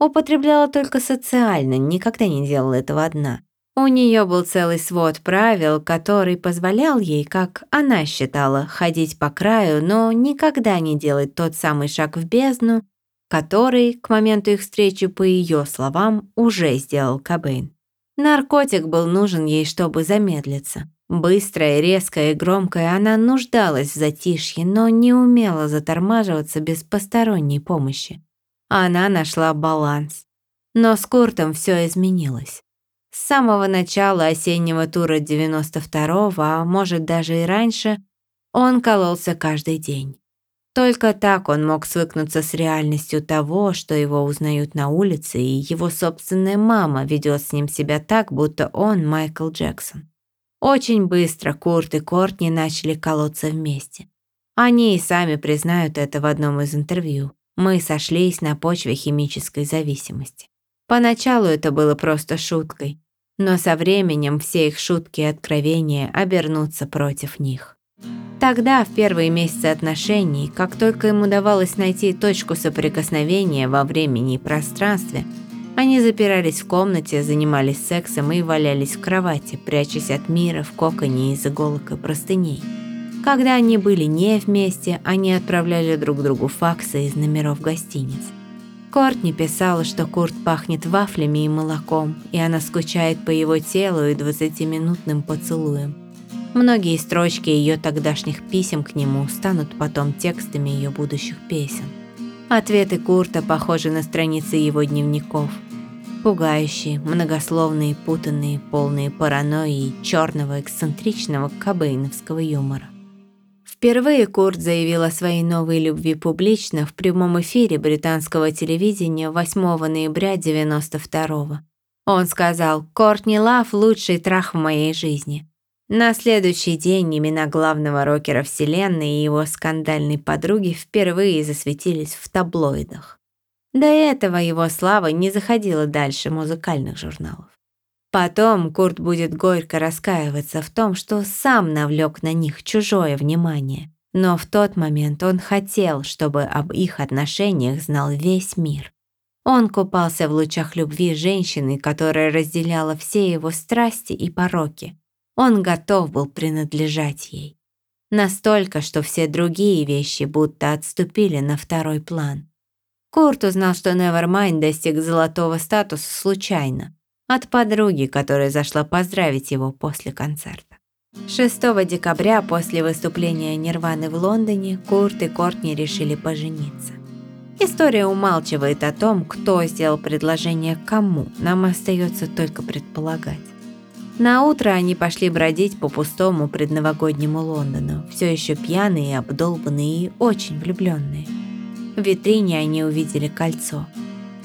Употребляла только социально, никогда не делала этого одна. У нее был целый свод правил, который позволял ей, как она считала, ходить по краю, но никогда не делать тот самый шаг в бездну, который, к моменту их встречи, по ее словам, уже сделал Кобейн. Наркотик был нужен ей, чтобы замедлиться. Быстрая, резкая и громкая, она нуждалась в затишье, но не умела затормаживаться без посторонней помощи она нашла баланс. Но с Куртом все изменилось. С самого начала осеннего тура 92-го, а может даже и раньше, он кололся каждый день. Только так он мог свыкнуться с реальностью того, что его узнают на улице, и его собственная мама ведет с ним себя так, будто он Майкл Джексон. Очень быстро Курт и Кортни начали колоться вместе. Они и сами признают это в одном из интервью. Мы сошлись на почве химической зависимости. Поначалу это было просто шуткой, но со временем все их шутки и откровения обернутся против них. Тогда, в первые месяцы отношений, как только им удавалось найти точку соприкосновения во времени и пространстве, они запирались в комнате, занимались сексом и валялись в кровати, прячась от мира в коконе из иголок и простыней. Когда они были не вместе, они отправляли друг другу факсы из номеров гостиниц. Кортни писала, что Курт пахнет вафлями и молоком, и она скучает по его телу и 20-минутным поцелуем. Многие строчки ее тогдашних писем к нему станут потом текстами ее будущих песен. Ответы Курта похожи на страницы его дневников. Пугающие, многословные, путанные, полные паранойи черного эксцентричного кабейновского юмора. Впервые Курт заявил о своей новой любви публично в прямом эфире британского телевидения 8 ноября 92 -го. Он сказал «Кортни Лав – лучший трах в моей жизни». На следующий день имена главного рокера вселенной и его скандальной подруги впервые засветились в таблоидах. До этого его слава не заходила дальше музыкальных журналов. Потом Курт будет горько раскаиваться в том, что сам навлек на них чужое внимание. Но в тот момент он хотел, чтобы об их отношениях знал весь мир. Он купался в лучах любви женщины, которая разделяла все его страсти и пороки, он готов был принадлежать ей. Настолько, что все другие вещи будто отступили на второй план. Курт узнал, что Nevermind достиг золотого статуса случайно, от подруги, которая зашла поздравить его после концерта. 6 декабря после выступления Нирваны в Лондоне Курт и Кортни решили пожениться. История умалчивает о том, кто сделал предложение кому, нам остается только предполагать. На утро они пошли бродить по пустому предновогоднему Лондону, все еще пьяные, обдолбанные и очень влюбленные. В витрине они увидели кольцо.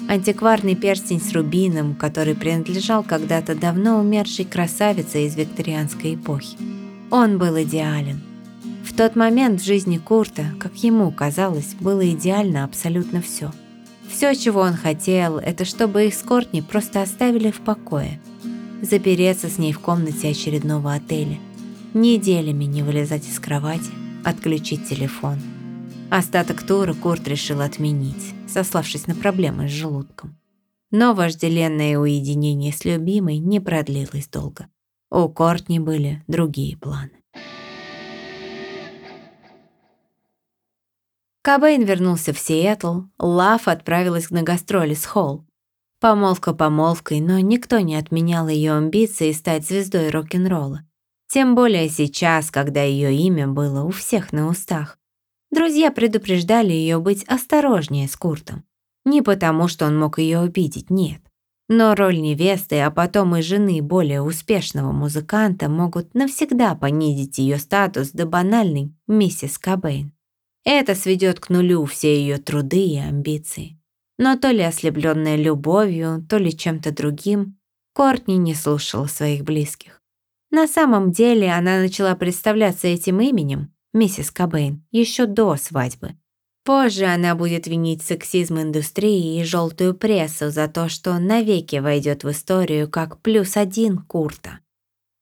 Антикварный перстень с рубином, который принадлежал когда-то давно умершей красавице из викторианской эпохи. Он был идеален. В тот момент в жизни Курта, как ему казалось, было идеально абсолютно все. Все, чего он хотел, это чтобы их с Кортни просто оставили в покое – запереться с ней в комнате очередного отеля, неделями не вылезать из кровати, отключить телефон. Остаток тура Курт решил отменить, сославшись на проблемы с желудком. Но вожделенное уединение с любимой не продлилось долго. У Кортни были другие планы. Кобейн вернулся в Сиэтл, Лав отправилась на гастроли с Холл. Помолвка помолвкой, но никто не отменял ее амбиции стать звездой рок-н-ролла. Тем более сейчас, когда ее имя было у всех на устах. Друзья предупреждали ее быть осторожнее с Куртом. Не потому, что он мог ее обидеть, нет. Но роль невесты, а потом и жены более успешного музыканта могут навсегда понизить ее статус до банальной миссис Кобейн. Это сведет к нулю все ее труды и амбиции. Но то ли ослепленная любовью, то ли чем-то другим, Кортни не слушала своих близких. На самом деле она начала представляться этим именем, миссис Кобейн, еще до свадьбы. Позже она будет винить сексизм индустрии и желтую прессу за то, что навеки войдет в историю как плюс один Курта.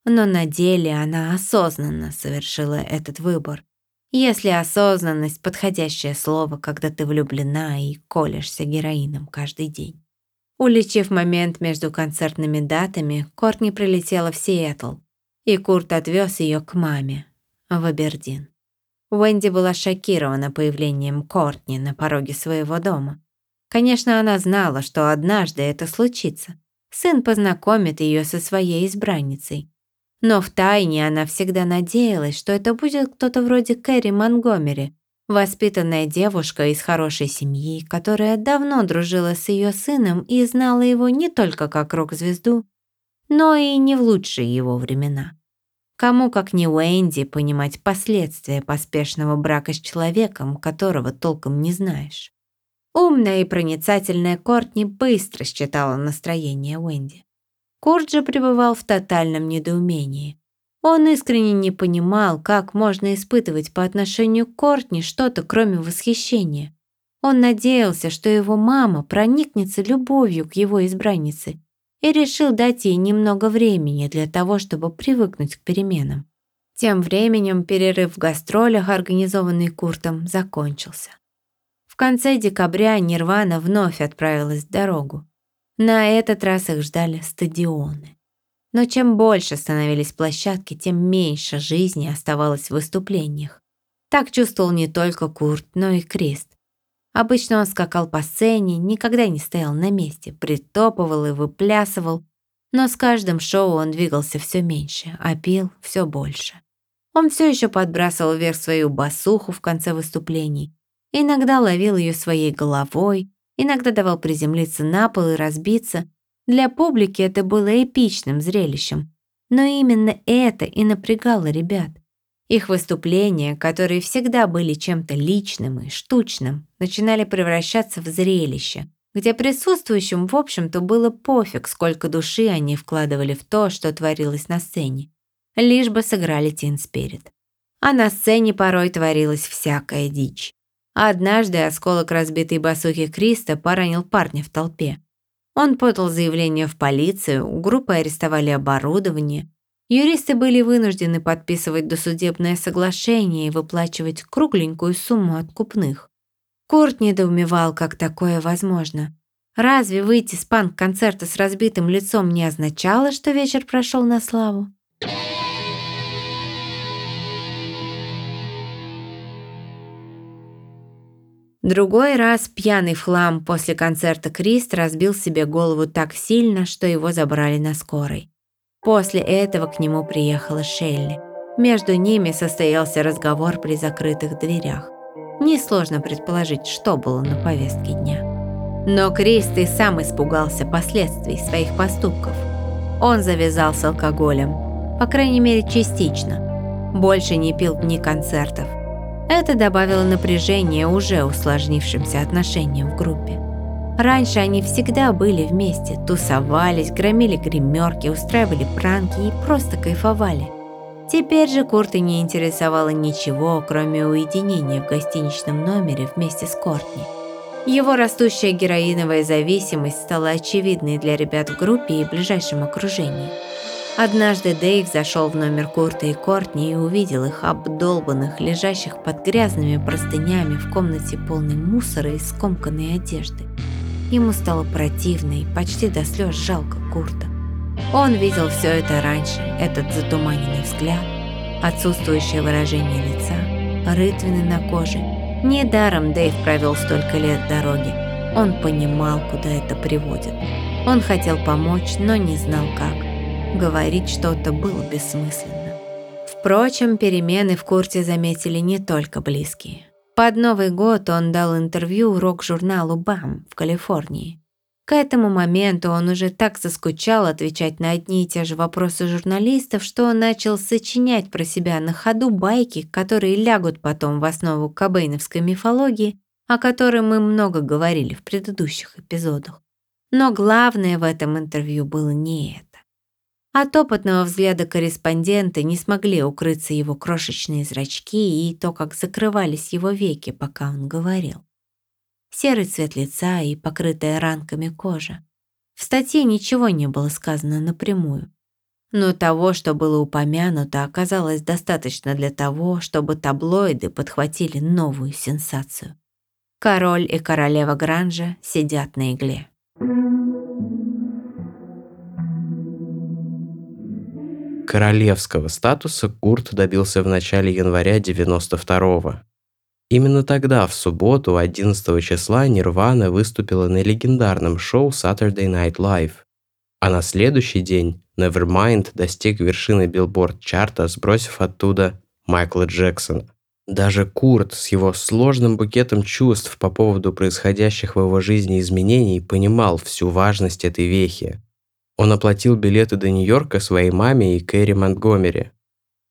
Но на деле она осознанно совершила этот выбор если осознанность – подходящее слово, когда ты влюблена и колешься героином каждый день. Уличив момент между концертными датами, Кортни прилетела в Сиэтл, и Курт отвез ее к маме, в Абердин. Уэнди была шокирована появлением Кортни на пороге своего дома. Конечно, она знала, что однажды это случится. Сын познакомит ее со своей избранницей, но втайне она всегда надеялась, что это будет кто-то вроде Кэрри Монгомери, воспитанная девушка из хорошей семьи, которая давно дружила с ее сыном и знала его не только как рок-звезду, но и не в лучшие его времена. Кому, как не Уэнди, понимать последствия поспешного брака с человеком, которого толком не знаешь. Умная и проницательная Кортни быстро считала настроение Уэнди. Курт же пребывал в тотальном недоумении. Он искренне не понимал, как можно испытывать по отношению к Кортни что-то, кроме восхищения. Он надеялся, что его мама проникнется любовью к его избраннице и решил дать ей немного времени для того, чтобы привыкнуть к переменам. Тем временем перерыв в гастролях, организованный Куртом, закончился. В конце декабря Нирвана вновь отправилась в дорогу. На этот раз их ждали стадионы. Но чем больше становились площадки, тем меньше жизни оставалось в выступлениях. Так чувствовал не только Курт, но и Крист. Обычно он скакал по сцене, никогда не стоял на месте, притопывал и выплясывал, но с каждым шоу он двигался все меньше, а пил все больше. Он все еще подбрасывал вверх свою басуху в конце выступлений, иногда ловил ее своей головой, иногда давал приземлиться на пол и разбиться. Для публики это было эпичным зрелищем, но именно это и напрягало ребят. Их выступления, которые всегда были чем-то личным и штучным, начинали превращаться в зрелище, где присутствующим, в общем-то, было пофиг, сколько души они вкладывали в то, что творилось на сцене лишь бы сыграли Тин Спирит. А на сцене порой творилась всякая дичь. Однажды осколок разбитой басухи Криста поранил парня в толпе. Он подал заявление в полицию, группы арестовали оборудование. Юристы были вынуждены подписывать досудебное соглашение и выплачивать кругленькую сумму откупных. Курт недоумевал, как такое возможно. Разве выйти с панк-концерта с разбитым лицом не означало, что вечер прошел на славу? Другой раз пьяный в хлам после концерта Крист разбил себе голову так сильно, что его забрали на скорой. После этого к нему приехала Шелли. Между ними состоялся разговор при закрытых дверях. Несложно предположить, что было на повестке дня. Но Крист и сам испугался последствий своих поступков. Он завязал с алкоголем, по крайней мере частично. Больше не пил дни концертов. Это добавило напряжения уже усложнившимся отношениям в группе. Раньше они всегда были вместе, тусовались, громили гримерки, устраивали пранки и просто кайфовали. Теперь же Курта не интересовало ничего, кроме уединения в гостиничном номере вместе с Кортни. Его растущая героиновая зависимость стала очевидной для ребят в группе и ближайшем окружении. Однажды Дэйв зашел в номер Курта и Кортни и увидел их обдолбанных, лежащих под грязными простынями в комнате полной мусора и скомканной одежды. Ему стало противно и почти до слез жалко Курта. Он видел все это раньше, этот затуманенный взгляд, отсутствующее выражение лица, рытвины на коже. Недаром Дэйв провел столько лет в дороге. Он понимал, куда это приводит. Он хотел помочь, но не знал как. Говорить что-то было бессмысленно. Впрочем, перемены в Курте заметили не только близкие. Под Новый год он дал интервью рок-журналу «БАМ» в Калифорнии. К этому моменту он уже так заскучал отвечать на одни и те же вопросы журналистов, что он начал сочинять про себя на ходу байки, которые лягут потом в основу кобейновской мифологии, о которой мы много говорили в предыдущих эпизодах. Но главное в этом интервью было не это. От опытного взгляда корреспондента не смогли укрыться его крошечные зрачки и то, как закрывались его веки, пока он говорил. Серый цвет лица и покрытая ранками кожа. В статье ничего не было сказано напрямую. Но того, что было упомянуто, оказалось достаточно для того, чтобы таблоиды подхватили новую сенсацию. Король и королева Гранжа сидят на игле. Королевского статуса Курт добился в начале января 92-го. Именно тогда, в субботу, 11 числа, Нирвана выступила на легендарном шоу Saturday Night Live. А на следующий день Nevermind достиг вершины билборд-чарта, сбросив оттуда Майкла Джексона. Даже Курт с его сложным букетом чувств по поводу происходящих в его жизни изменений понимал всю важность этой вехи. Он оплатил билеты до Нью-Йорка своей маме и Кэрри Монтгомери.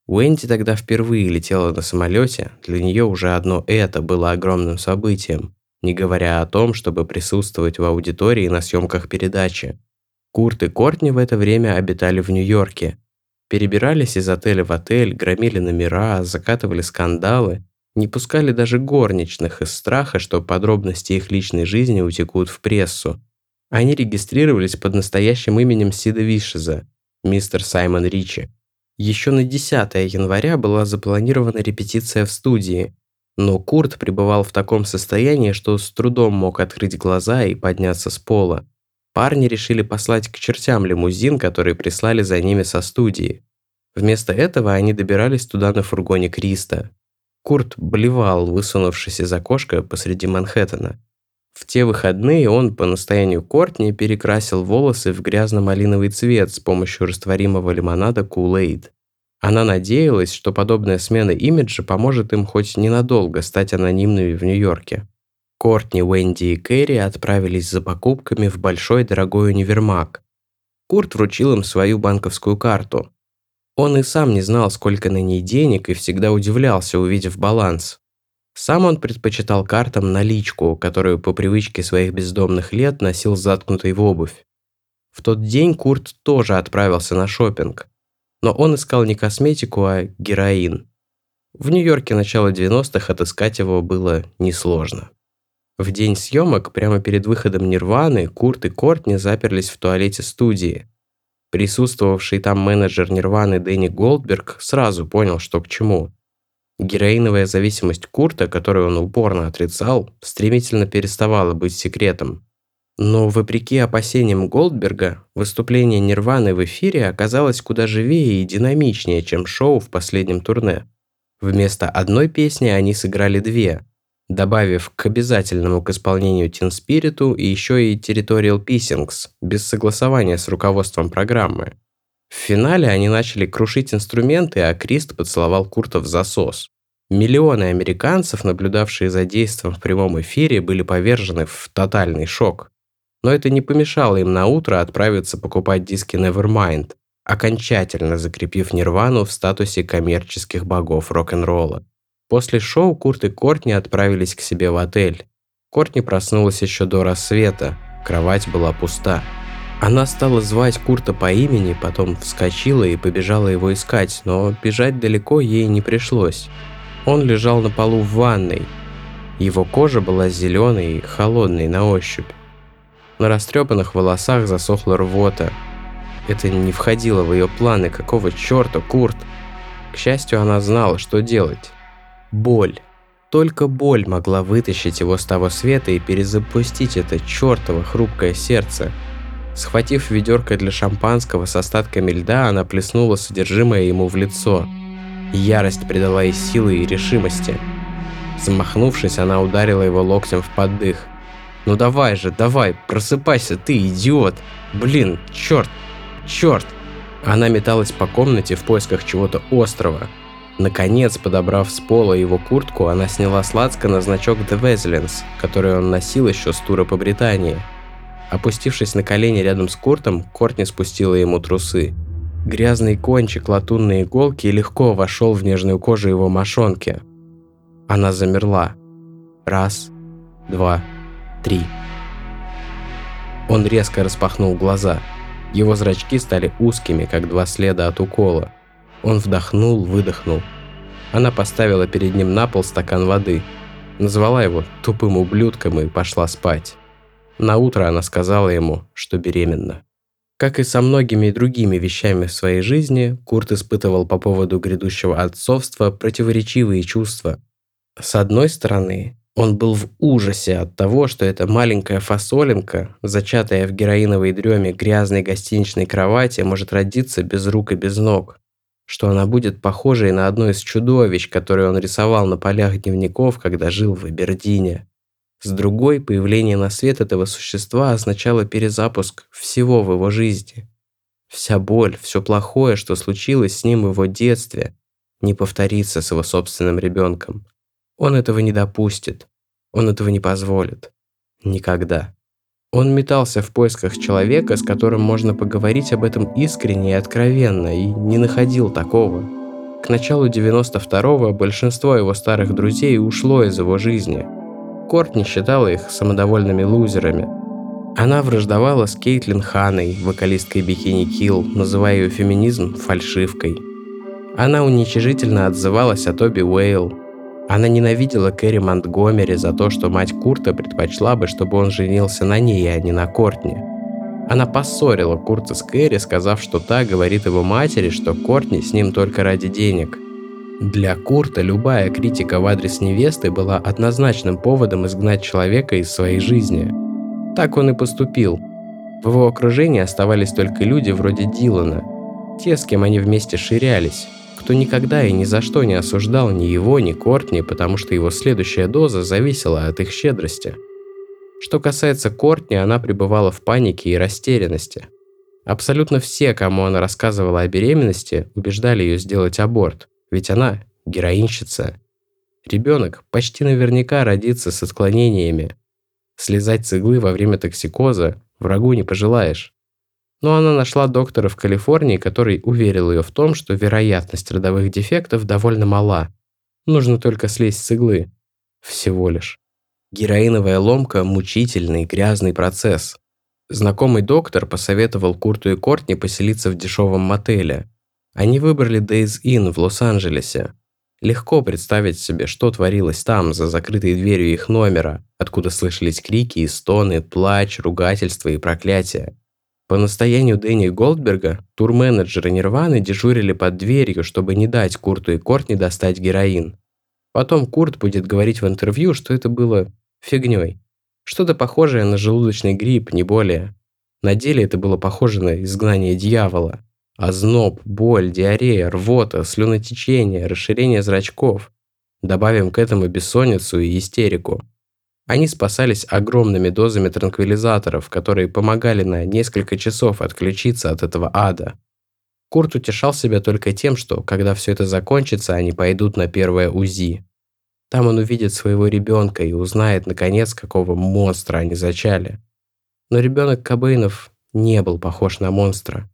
Уэнди тогда впервые летела на самолете, для нее уже одно это было огромным событием, не говоря о том, чтобы присутствовать в аудитории на съемках передачи. Курт и Кортни в это время обитали в Нью-Йорке. Перебирались из отеля в отель, громили номера, закатывали скандалы, не пускали даже горничных из страха, что подробности их личной жизни утекут в прессу. Они регистрировались под настоящим именем Сида Вишеза, мистер Саймон Ричи. Еще на 10 января была запланирована репетиция в студии, но Курт пребывал в таком состоянии, что с трудом мог открыть глаза и подняться с пола. Парни решили послать к чертям лимузин, который прислали за ними со студии. Вместо этого они добирались туда на фургоне Криста. Курт блевал, высунувшись из окошка посреди Манхэттена. В те выходные он по настоянию Кортни перекрасил волосы в грязно-малиновый цвет с помощью растворимого лимонада Kool-Aid. Она надеялась, что подобная смена имиджа поможет им хоть ненадолго стать анонимными в Нью-Йорке. Кортни, Уэнди и Кэрри отправились за покупками в большой дорогой универмаг. Курт вручил им свою банковскую карту. Он и сам не знал, сколько на ней денег, и всегда удивлялся, увидев баланс. Сам он предпочитал картам наличку, которую по привычке своих бездомных лет носил заткнутой в обувь. В тот день Курт тоже отправился на шопинг, но он искал не косметику, а героин. В Нью-Йорке начала 90-х отыскать его было несложно. В день съемок, прямо перед выходом Нирваны, Курт и Кортни заперлись в туалете студии. Присутствовавший там менеджер Нирваны Дэнни Голдберг сразу понял, что к чему. Героиновая зависимость Курта, которую он упорно отрицал, стремительно переставала быть секретом. Но вопреки опасениям Голдберга, выступление Нирваны в эфире оказалось куда живее и динамичнее, чем шоу в последнем турне. Вместо одной песни они сыграли две – добавив к обязательному к исполнению Teen Spirit еще и Territorial Pissings, без согласования с руководством программы. В финале они начали крушить инструменты, а Крист поцеловал Курта в засос. Миллионы американцев, наблюдавшие за действием в прямом эфире, были повержены в тотальный шок. Но это не помешало им на утро отправиться покупать диски Nevermind, окончательно закрепив Нирвану в статусе коммерческих богов рок-н-ролла. После шоу Курт и Кортни отправились к себе в отель. Кортни проснулась еще до рассвета, кровать была пуста. Она стала звать Курта по имени, потом вскочила и побежала его искать, но бежать далеко ей не пришлось. Он лежал на полу в ванной. Его кожа была зеленой и холодной на ощупь. На растрепанных волосах засохла рвота. Это не входило в ее планы, какого черта, Курт? К счастью, она знала, что делать. Боль. Только боль могла вытащить его с того света и перезапустить это чертово хрупкое сердце. Схватив ведерко для шампанского с остатками льда, она плеснула содержимое ему в лицо. Ярость придала ей силы и решимости. Замахнувшись, она ударила его локтем в поддых. «Ну давай же, давай, просыпайся, ты идиот! Блин, черт, черт!» Она металась по комнате в поисках чего-то острого, Наконец, подобрав с пола его куртку, она сняла с на значок The Wesleyans, который он носил еще с тура по Британии. Опустившись на колени рядом с Куртом, Кортни спустила ему трусы. Грязный кончик латунной иголки легко вошел в нежную кожу его мошонки. Она замерла. Раз, два, три. Он резко распахнул глаза. Его зрачки стали узкими, как два следа от укола. Он вдохнул, выдохнул. Она поставила перед ним на пол стакан воды, назвала его тупым ублюдком и пошла спать. На утро она сказала ему, что беременна. Как и со многими другими вещами в своей жизни, Курт испытывал по поводу грядущего отцовства противоречивые чувства. С одной стороны, он был в ужасе от того, что эта маленькая фасолинка, зачатая в героиновой дреме грязной гостиничной кровати, может родиться без рук и без ног что она будет похожей на одно из чудовищ, которые он рисовал на полях дневников, когда жил в Абердине. С другой, появление на свет этого существа означало перезапуск всего в его жизни. Вся боль, все плохое, что случилось с ним в его детстве, не повторится с его собственным ребенком. Он этого не допустит. Он этого не позволит. Никогда. Он метался в поисках человека, с которым можно поговорить об этом искренне и откровенно, и не находил такого. К началу 92-го большинство его старых друзей ушло из его жизни. Кортни считала их самодовольными лузерами. Она враждовала с Кейтлин Ханой, вокалисткой Бикини Килл, называя ее феминизм фальшивкой. Она уничижительно отзывалась о Тоби Уэйл. Она ненавидела Кэрри Монтгомери за то, что мать Курта предпочла бы, чтобы он женился на ней, а не на Кортни. Она поссорила Курта с Кэрри, сказав, что та говорит его матери, что Кортни с ним только ради денег – для Курта любая критика в адрес невесты была однозначным поводом изгнать человека из своей жизни. Так он и поступил. В его окружении оставались только люди вроде Дилана, те, с кем они вместе ширялись, кто никогда и ни за что не осуждал ни его, ни Кортни, потому что его следующая доза зависела от их щедрости. Что касается Кортни, она пребывала в панике и растерянности. Абсолютно все, кому она рассказывала о беременности, убеждали ее сделать аборт – ведь она героинщица. Ребенок почти наверняка родится с отклонениями. Слезать с иглы во время токсикоза врагу не пожелаешь. Но она нашла доктора в Калифорнии, который уверил ее в том, что вероятность родовых дефектов довольно мала. Нужно только слезть с иглы. Всего лишь. Героиновая ломка – мучительный, грязный процесс. Знакомый доктор посоветовал Курту и Кортни поселиться в дешевом мотеле – они выбрали Days Inn в Лос-Анджелесе. Легко представить себе, что творилось там, за закрытой дверью их номера, откуда слышались крики и стоны, плач, ругательства и проклятия. По настоянию Дэнни Голдберга, турменеджеры Нирваны дежурили под дверью, чтобы не дать Курту и Кортни достать героин. Потом Курт будет говорить в интервью, что это было фигней. Что-то похожее на желудочный грипп, не более. На деле это было похоже на изгнание дьявола. Озноб, боль, диарея, рвота, слюнотечение, расширение зрачков. Добавим к этому бессонницу и истерику. Они спасались огромными дозами транквилизаторов, которые помогали на несколько часов отключиться от этого ада. Курт утешал себя только тем, что, когда все это закончится, они пойдут на первое УЗИ. Там он увидит своего ребенка и узнает, наконец, какого монстра они зачали. Но ребенок Кобейнов не был похож на монстра.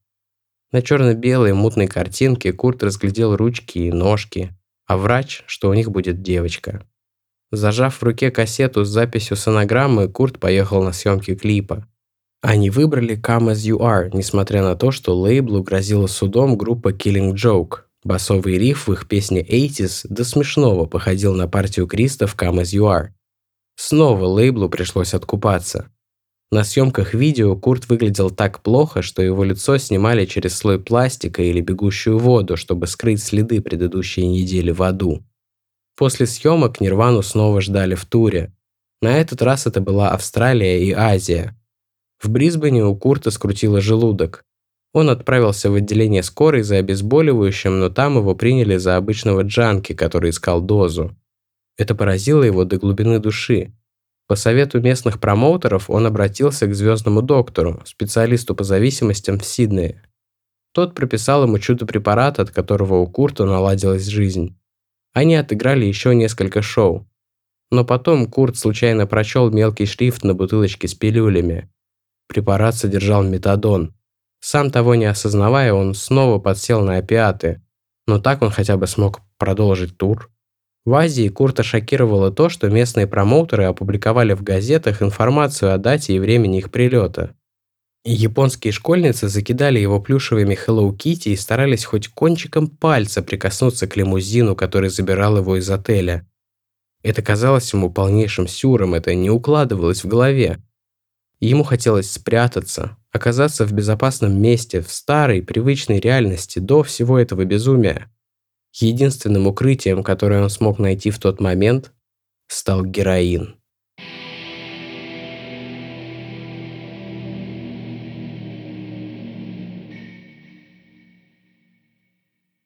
На черно-белой мутной картинке Курт разглядел ручки и ножки, а врач, что у них будет девочка. Зажав в руке кассету с записью сонограммы, Курт поехал на съемки клипа. Они выбрали Come As You Are, несмотря на то, что лейблу грозила судом группа Killing Joke. Басовый риф в их песне 80s до смешного походил на партию Криста в Come As You Are. Снова лейблу пришлось откупаться. На съемках видео Курт выглядел так плохо, что его лицо снимали через слой пластика или бегущую воду, чтобы скрыть следы предыдущей недели в аду. После съемок Нирвану снова ждали в туре. На этот раз это была Австралия и Азия. В Брисбене у Курта скрутило желудок. Он отправился в отделение скорой за обезболивающим, но там его приняли за обычного джанки, который искал дозу. Это поразило его до глубины души. По совету местных промоутеров он обратился к звездному доктору, специалисту по зависимостям в Сиднее. Тот прописал ему чудо-препарат, от которого у Курта наладилась жизнь. Они отыграли еще несколько шоу. Но потом Курт случайно прочел мелкий шрифт на бутылочке с пилюлями. Препарат содержал метадон. Сам того не осознавая, он снова подсел на опиаты. Но так он хотя бы смог продолжить тур. В Азии Курта шокировало то, что местные промоутеры опубликовали в газетах информацию о дате и времени их прилета. Японские школьницы закидали его плюшевыми Hello Kitty и старались хоть кончиком пальца прикоснуться к лимузину, который забирал его из отеля. Это казалось ему полнейшим сюром, это не укладывалось в голове. Ему хотелось спрятаться, оказаться в безопасном месте, в старой, привычной реальности до всего этого безумия. Единственным укрытием, которое он смог найти в тот момент, стал героин.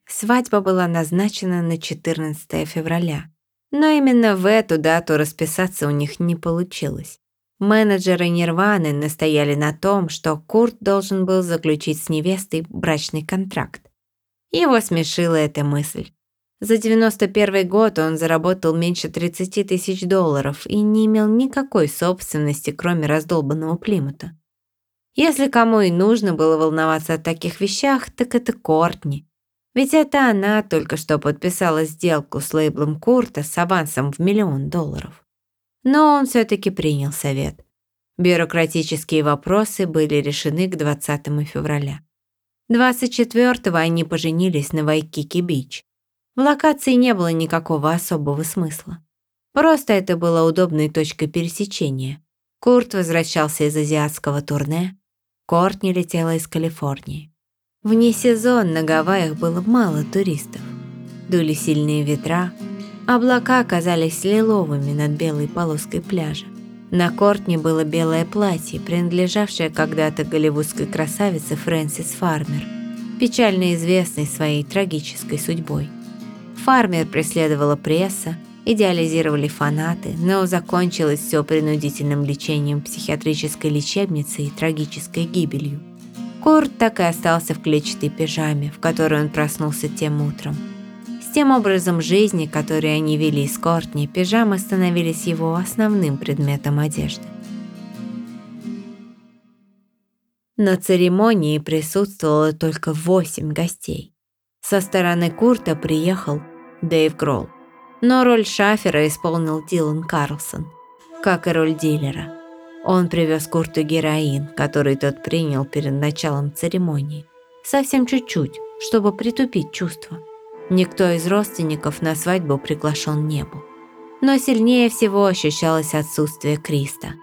Свадьба была назначена на 14 февраля. Но именно в эту дату расписаться у них не получилось. Менеджеры Нирваны настояли на том, что Курт должен был заключить с невестой брачный контракт. Его смешила эта мысль. За 91 год он заработал меньше 30 тысяч долларов и не имел никакой собственности, кроме раздолбанного Плимута. Если кому и нужно было волноваться о таких вещах, так это Кортни. Ведь это она только что подписала сделку с лейблом Курта с авансом в миллион долларов. Но он все-таки принял совет. Бюрократические вопросы были решены к 20 февраля. 24-го они поженились на Вайкики-Бич. В локации не было никакого особого смысла. Просто это было удобной точкой пересечения. Курт возвращался из азиатского турне, Кортни летела из Калифорнии. Вне сезон на Гавайях было мало туристов. Дули сильные ветра, облака казались лиловыми над белой полоской пляжа. На Кортни было белое платье, принадлежавшее когда-то голливудской красавице Фрэнсис Фармер, печально известной своей трагической судьбой. Фармер преследовала пресса, идеализировали фанаты, но закончилось все принудительным лечением психиатрической лечебницы и трагической гибелью. Курт так и остался в клетчатой пижаме, в которой он проснулся тем утром. Тем образом жизни, который они вели с Кортни, пижамы становились его основным предметом одежды. На церемонии присутствовало только восемь гостей. Со стороны Курта приехал Дэйв Гролл. Но роль шафера исполнил Дилан Карлсон, как и роль дилера. Он привез Курту героин, который тот принял перед началом церемонии. Совсем чуть-чуть, чтобы притупить чувства. Никто из родственников на свадьбу приглашен не был. Но сильнее всего ощущалось отсутствие Криста.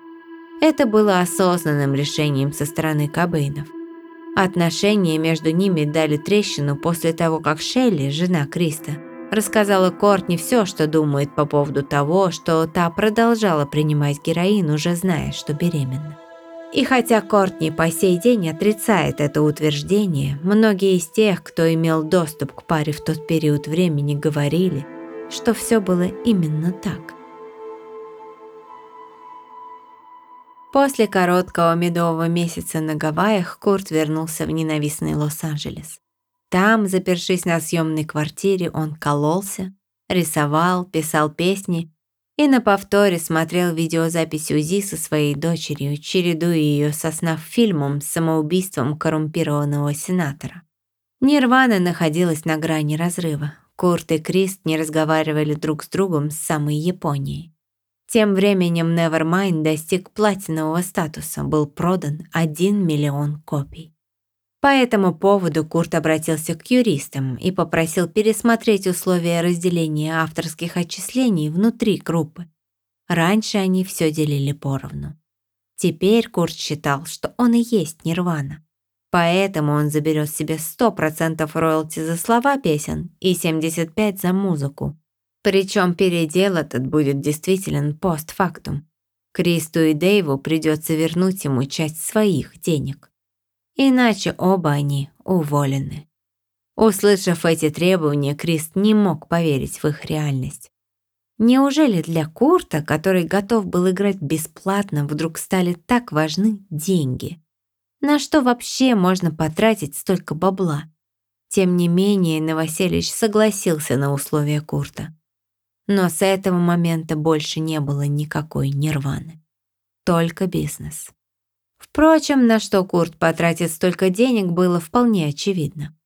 Это было осознанным решением со стороны Кобейнов. Отношения между ними дали трещину после того, как Шелли, жена Криста, рассказала Кортни все, что думает по поводу того, что та продолжала принимать героин, уже зная, что беременна. И хотя Кортни по сей день отрицает это утверждение, многие из тех, кто имел доступ к паре в тот период времени, говорили, что все было именно так. После короткого медового месяца на Гавайях Курт вернулся в ненавистный Лос-Анджелес. Там, запершись на съемной квартире, он кололся, рисовал, писал песни и на повторе смотрел видеозапись УЗИ со своей дочерью, чередуя ее со снав фильмом с самоубийством коррумпированного сенатора. Нирвана находилась на грани разрыва. Курт и Крист не разговаривали друг с другом с самой Японии. Тем временем Nevermind достиг платинового статуса, был продан 1 миллион копий. По этому поводу Курт обратился к юристам и попросил пересмотреть условия разделения авторских отчислений внутри группы. Раньше они все делили поровну. Теперь Курт считал, что он и есть Нирвана. Поэтому он заберет себе 100% роялти за слова песен и 75% за музыку. Причем передел этот будет действителен постфактум. Кристу и Дэйву придется вернуть ему часть своих денег. Иначе оба они уволены. Услышав эти требования, Крист не мог поверить в их реальность. Неужели для Курта, который готов был играть бесплатно, вдруг стали так важны деньги? На что вообще можно потратить столько бабла? Тем не менее, Новоселич согласился на условия Курта. Но с этого момента больше не было никакой нирваны. Только бизнес. Впрочем, на что Курт потратит столько денег, было вполне очевидно.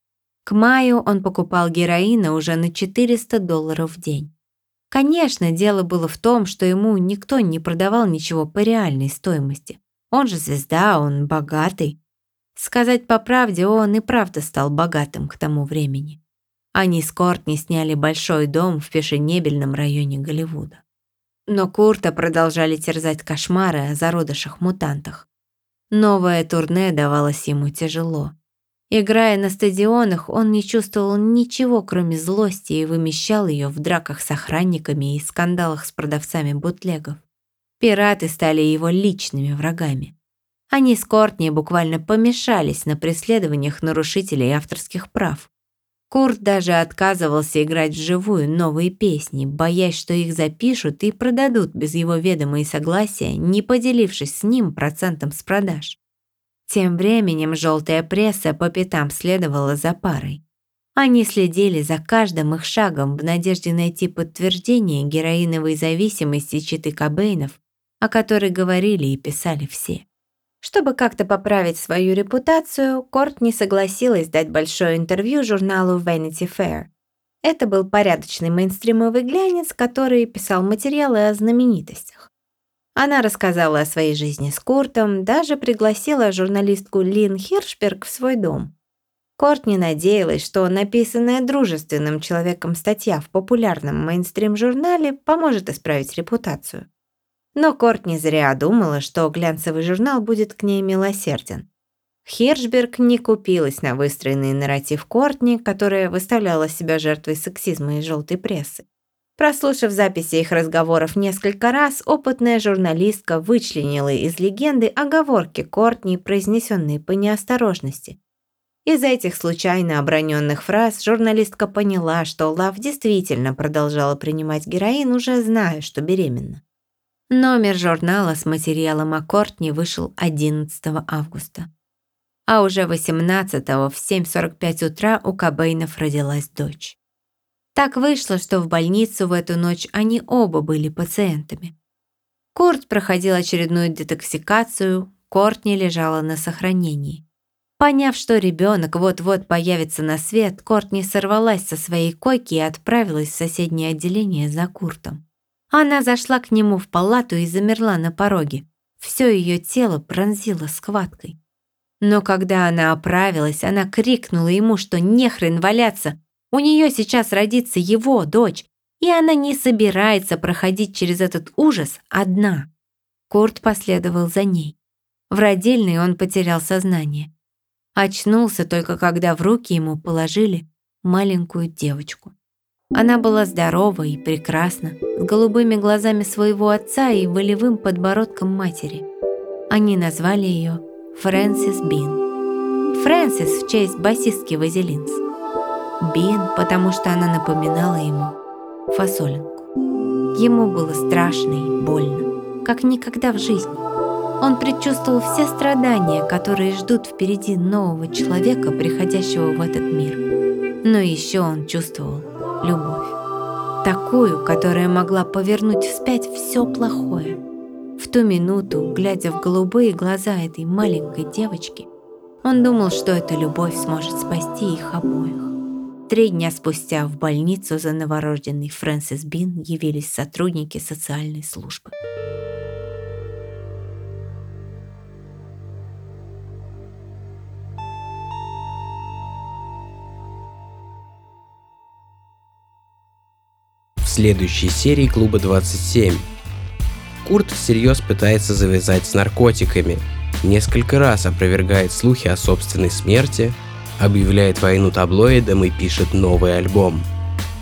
К маю он покупал героина уже на 400 долларов в день. Конечно, дело было в том, что ему никто не продавал ничего по реальной стоимости. Он же звезда, он богатый. Сказать по правде, он и правда стал богатым к тому времени. Они с Кортни сняли большой дом в фешенебельном районе Голливуда. Но Курта продолжали терзать кошмары о зародышах мутантах. Новое турне давалось ему тяжело. Играя на стадионах, он не чувствовал ничего, кроме злости, и вымещал ее в драках с охранниками и скандалах с продавцами бутлегов. Пираты стали его личными врагами. Они с Кортни буквально помешались на преследованиях нарушителей авторских прав. Курт даже отказывался играть вживую новые песни, боясь, что их запишут и продадут без его ведома и согласия, не поделившись с ним процентом с продаж. Тем временем желтая пресса по пятам следовала за парой. Они следили за каждым их шагом в надежде найти подтверждение героиновой зависимости Читы Кобейнов, о которой говорили и писали все. Чтобы как-то поправить свою репутацию, Кортни согласилась дать большое интервью журналу Vanity Fair. Это был порядочный мейнстримовый глянец, который писал материалы о знаменитостях. Она рассказала о своей жизни с Куртом, даже пригласила журналистку Лин Хиршберг в свой дом. Кортни надеялась, что написанная дружественным человеком статья в популярном мейнстрим-журнале поможет исправить репутацию. Но Кортни зря думала, что глянцевый журнал будет к ней милосерден. Хиршберг не купилась на выстроенный нарратив Кортни, которая выставляла себя жертвой сексизма и желтой прессы. Прослушав записи их разговоров несколько раз, опытная журналистка вычленила из легенды оговорки Кортни, произнесенные по неосторожности. Из этих случайно оброненных фраз журналистка поняла, что Лав действительно продолжала принимать героин, уже зная, что беременна. Номер журнала с материалом о Кортни вышел 11 августа. А уже 18-го в 7.45 утра у Кобейнов родилась дочь. Так вышло, что в больницу в эту ночь они оба были пациентами. Курт проходил очередную детоксикацию, Кортни лежала на сохранении. Поняв, что ребенок вот-вот появится на свет, Кортни сорвалась со своей койки и отправилась в соседнее отделение за Куртом. Она зашла к нему в палату и замерла на пороге. Все ее тело пронзило схваткой. Но когда она оправилась, она крикнула ему, что нехрен валяться, у нее сейчас родится его дочь, и она не собирается проходить через этот ужас одна. Курт последовал за ней. В родильной он потерял сознание. Очнулся только когда в руки ему положили маленькую девочку. Она была здорова и прекрасна, с голубыми глазами своего отца и волевым подбородком матери. Они назвали ее Фрэнсис Бин. Фрэнсис в честь басистки Вазелинс. Бин, потому что она напоминала ему фасолинку. Ему было страшно и больно, как никогда в жизни. Он предчувствовал все страдания, которые ждут впереди нового человека, приходящего в этот мир. Но еще он чувствовал любовь. Такую, которая могла повернуть вспять все плохое. В ту минуту, глядя в голубые глаза этой маленькой девочки, он думал, что эта любовь сможет спасти их обоих. Три дня спустя в больницу за новорожденный Фрэнсис Бин явились сотрудники социальной службы. Следующей серии Клуба 27 Курт всерьез пытается завязать с наркотиками, несколько раз опровергает слухи о собственной смерти – объявляет войну таблоидам и пишет новый альбом.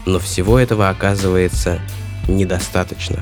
Но всего этого оказывается недостаточно.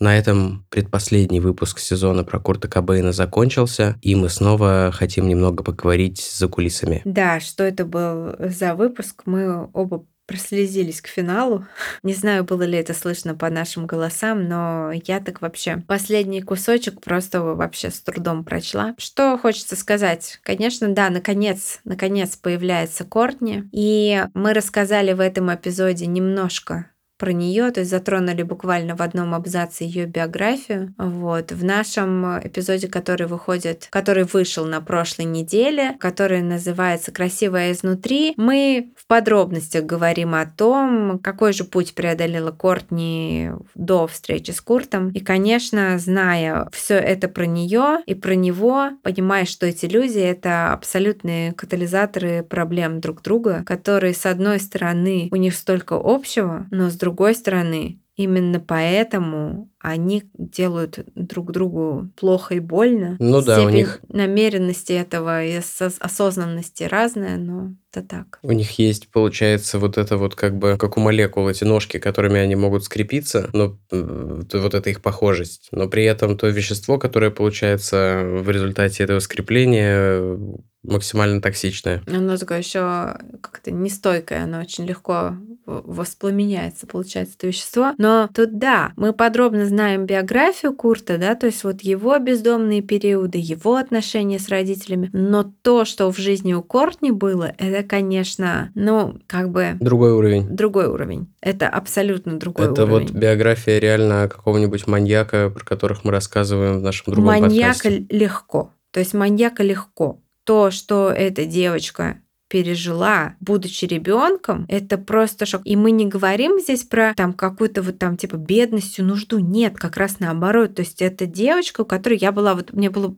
На этом предпоследний выпуск сезона про Курта Кобейна закончился, и мы снова хотим немного поговорить за кулисами. Да, что это был за выпуск, мы оба прослезились к финалу. Не знаю, было ли это слышно по нашим голосам, но я так вообще последний кусочек просто вообще с трудом прочла. Что хочется сказать? Конечно, да, наконец, наконец появляется Кортни, и мы рассказали в этом эпизоде немножко про нее, то есть затронули буквально в одном абзаце ее биографию. Вот. В нашем эпизоде, который выходит, который вышел на прошлой неделе, который называется «Красивая изнутри», мы в подробностях говорим о том, какой же путь преодолела Кортни до встречи с Куртом. И, конечно, зная все это про нее и про него, понимая, что эти люди — это абсолютные катализаторы проблем друг друга, которые, с одной стороны, у них столько общего, но с другой другой стороны, именно поэтому они делают друг другу плохо и больно. Ну да, Степень у них намеренности этого и осознанности разная, но это так. У них есть, получается, вот это вот как бы, как у молекул, эти ножки, которыми они могут скрепиться, но вот это их похожесть. Но при этом то вещество, которое получается в результате этого скрепления, максимально токсичное. Оно такое еще как-то нестойкое, оно очень легко воспламеняется, получается, это вещество. Но тут да, мы подробно знаем биографию Курта, да, то есть вот его бездомные периоды, его отношения с родителями, но то, что в жизни у Кортни было, это, конечно, ну, как бы... Другой уровень. Другой уровень. Это абсолютно другой это уровень. Это вот биография реально какого-нибудь маньяка, про которых мы рассказываем в нашем другом Маньяка подкасте. легко. То есть маньяка легко. То, что эта девочка пережила, будучи ребенком, это просто шок. И мы не говорим здесь про там какую-то вот там типа бедностью, нужду. Нет, как раз наоборот. То есть это девочка, у которой я была, вот мне было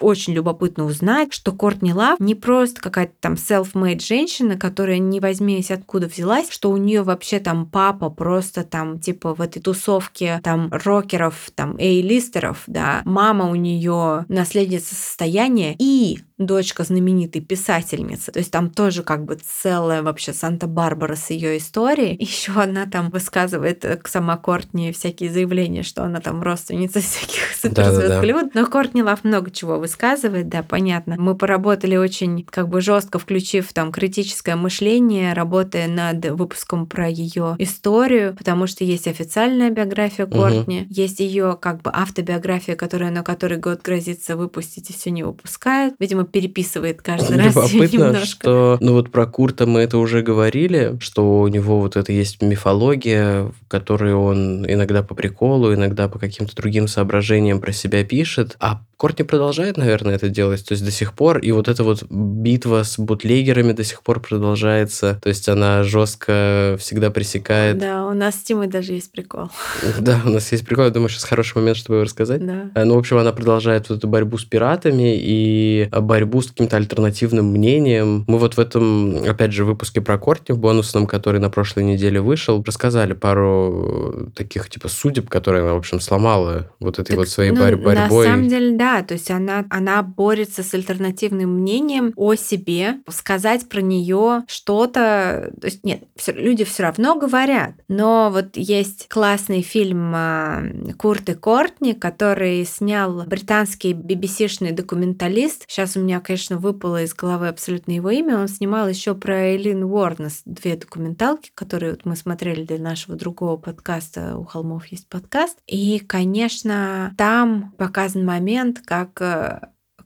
очень любопытно узнать, что Кортни Лав не просто какая-то там self-made женщина, которая не возьмись откуда взялась, что у нее вообще там папа просто там типа в этой тусовке там рокеров, там эйлистеров, да, мама у нее наследница состояния и дочка знаменитой писательницы. То есть там тоже как бы целая вообще Санта-Барбара с ее историей. Еще она там высказывает к сама Кортни всякие заявления, что она там родственница всяких суперзвезд да, да, да. Но Кортни Лав много чего высказывает, да, понятно. Мы поработали очень как бы жестко, включив там критическое мышление, работая над выпуском про ее историю, потому что есть официальная биография Кортни, угу. есть ее как бы автобиография, которая на который год грозится выпустить и все не выпускает. Видимо, переписывает каждый раз немножко. Что, ну вот про Курта мы это уже говорили, что у него вот это есть мифология, в которой он иногда по приколу, иногда по каким-то другим соображениям про себя пишет, а Кортни продолжает, наверное, это делать, то есть до сих пор, и вот эта вот битва с бутлегерами до сих пор продолжается, то есть она жестко всегда пресекает. Да, у нас с Тимой даже есть прикол. Да, у нас есть прикол, я думаю, сейчас хороший момент, чтобы его рассказать. Да. Э, ну, в общем, она продолжает вот эту борьбу с пиратами и борьбу с каким-то альтернативным мнением. Мы вот в этом, опять же, выпуске про Кортни в бонусном, который на прошлой неделе вышел, рассказали пару таких типа судеб, которые она, в общем, сломала вот этой так, вот своей ну, борьбой. На самом деле, да, то есть она, она борется с альтернативным мнением о себе, сказать про нее что-то. То есть нет, все, люди все равно говорят. Но вот есть классный фильм а, Курт и Кортни, который снял британский BBC-шный документалист. Сейчас у меня, конечно, выпало из головы абсолютно его имя. Он снимал еще про Элин Уорнес две документалки, которые вот мы смотрели для нашего другого подкаста «У холмов есть подкаст». И, конечно, там показан момент, как э,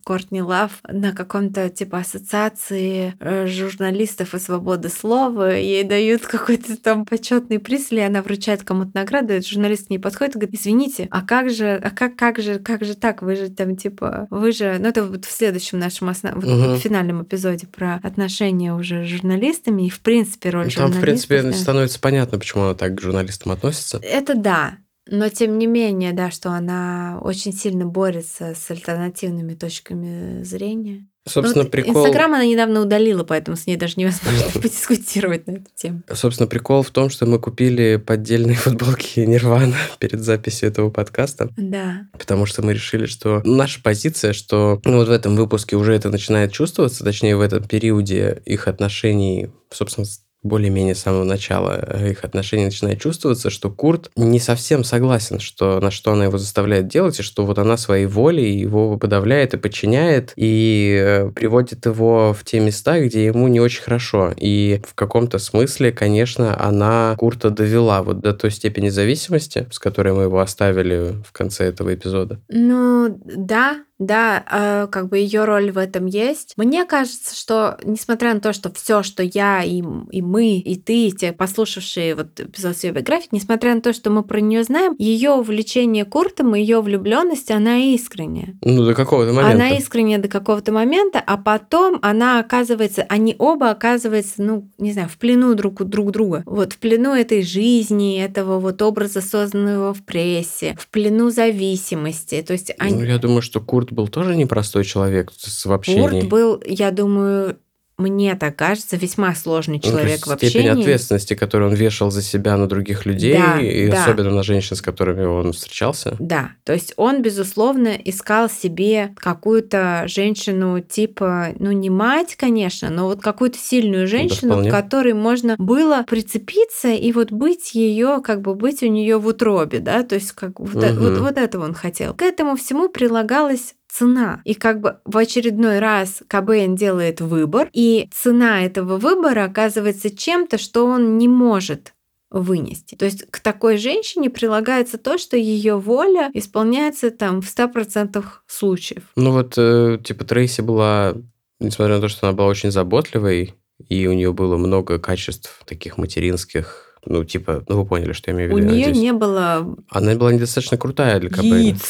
Кортни Лав на каком-то типа ассоциации э, журналистов и свободы слова. Ей дают какой-то там почетный приз, или она вручает кому-то награду, и журналист к ней подходит и говорит, извините, а как же, а как, как же, как же так? Вы же там типа, вы же, ну это вот в следующем нашем основ... вот угу. финальном эпизоде про отношения уже с журналистами и в принципе роль Там, журналистов. в принципе, да. становится понятно, почему она так к журналистам относится. Это да. Но тем не менее, да, что она очень сильно борется с альтернативными точками зрения. Собственно, ну, прикол... Инстаграм она недавно удалила, поэтому с ней даже невозможно подискутировать на эту тему. Собственно, прикол в том, что мы купили поддельные футболки Нирвана перед записью этого подкаста. Да. Потому что мы решили, что наша позиция, что ну, вот в этом выпуске уже это начинает чувствоваться, точнее, в этом периоде их отношений, собственно, более-менее с самого начала э, их отношений начинает чувствоваться, что Курт не совсем согласен, что, на что она его заставляет делать, и что вот она своей волей его подавляет и подчиняет, и э, приводит его в те места, где ему не очень хорошо. И в каком-то смысле, конечно, она Курта довела вот до той степени зависимости, с которой мы его оставили в конце этого эпизода. Ну, да, да, э, как бы ее роль в этом есть. Мне кажется, что несмотря на то, что все, что я и, и мы, и ты, и те послушавшие вот эпизод своей биографии, несмотря на то, что мы про нее знаем, ее увлечение Куртом и ее влюбленность, она искренняя. Ну, до какого-то момента. Она искренняя до какого-то момента, а потом она оказывается, они оба оказываются, ну, не знаю, в плену друг у друг друга. Вот в плену этой жизни, этого вот образа, созданного в прессе, в плену зависимости. То есть они... Ну, я думаю, что Курт Курт был тоже непростой человек в общении. Курт был, я думаю, мне так кажется, весьма сложный ну, человек ну, в общении. Степень ответственности, которую он вешал за себя на других людей, да, и да. особенно на женщин, с которыми он встречался. Да, то есть он, безусловно, искал себе какую-то женщину типа, ну не мать, конечно, но вот какую-то сильную женщину, да, к которой можно было прицепиться и вот быть ее, как бы быть у нее в утробе, да, то есть как вот, угу. вот, вот этого он хотел. К этому всему прилагалось цена. И как бы в очередной раз КБН делает выбор, и цена этого выбора оказывается чем-то, что он не может вынести. То есть к такой женщине прилагается то, что ее воля исполняется там в 100% случаев. Ну вот, э, типа, Трейси была, несмотря на то, что она была очень заботливой, и у нее было много качеств таких материнских, ну, типа, ну, вы поняли, что я имею в виду. У нее не было... Она была недостаточно крутая для КБ.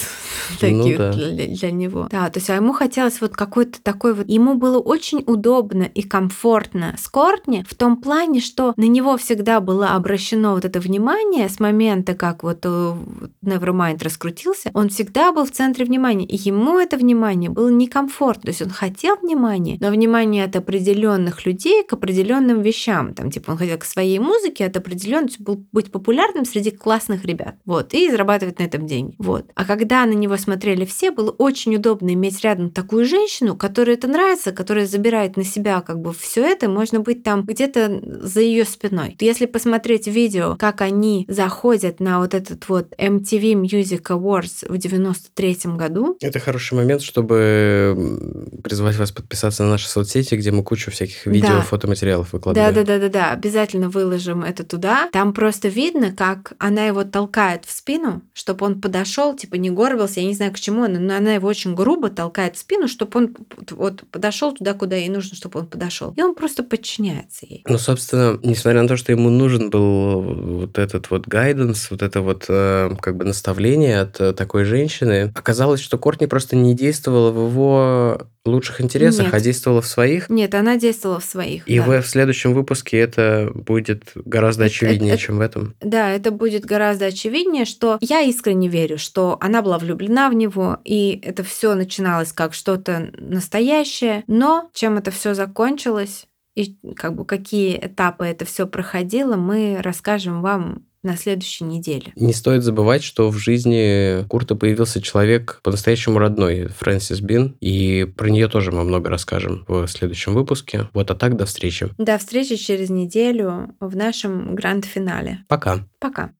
таких да. для, для него. Да, то есть а ему хотелось вот какой-то такой вот... Ему было очень удобно и комфортно с Кортни в том плане, что на него всегда было обращено вот это внимание с момента, как вот э, Nevermind раскрутился, он всегда был в центре внимания, и ему это внимание было некомфортно. То есть он хотел внимания, но внимание от определенных людей к определенным вещам. Там, типа, он хотел к своей музыке от определенности был быть популярным среди классных ребят. Вот, и зарабатывать на этом деньги. Вот. А когда на него смотрели все, было очень удобно иметь рядом такую женщину, которой это нравится, которая забирает на себя как бы все это, можно быть там где-то за ее спиной. Если посмотреть видео, как они заходят на вот этот вот MTV Music Awards в 93 году. Это хороший момент, чтобы призвать вас подписаться на наши соцсети, где мы кучу всяких видео, Да. фотоматериалов выкладываем. Да, да, да, да, да. Обязательно выложим это туда. Там просто видно, как она его толкает в спину, чтобы он подошел, типа не горбился. Я не знаю, к чему она, но она его очень грубо толкает в спину, чтобы он вот подошел туда, куда ей нужно, чтобы он подошел. И он просто подчиняется ей. Ну, собственно, несмотря на то, что ему нужен был вот этот вот гайденс, вот это вот э, как бы наставление от э, такой женщины, оказалось, что Кортни просто не действовала в его лучших интересах, Нет. а действовала в своих. Нет, она действовала в своих. И да. в, в следующем выпуске это будет гораздо Это- очевиднее, это- чем в этом. Да, это будет гораздо очевиднее, что я искренне верю, что она была влюблена в него, и это все начиналось как что-то настоящее, но чем это все закончилось и как бы какие этапы это все проходило, мы расскажем вам на следующей неделе. Не стоит забывать, что в жизни Курта появился человек по-настоящему родной, Фрэнсис Бин, и про нее тоже мы много расскажем в следующем выпуске. Вот, а так, до встречи. До встречи через неделю в нашем гранд-финале. Пока. Пока.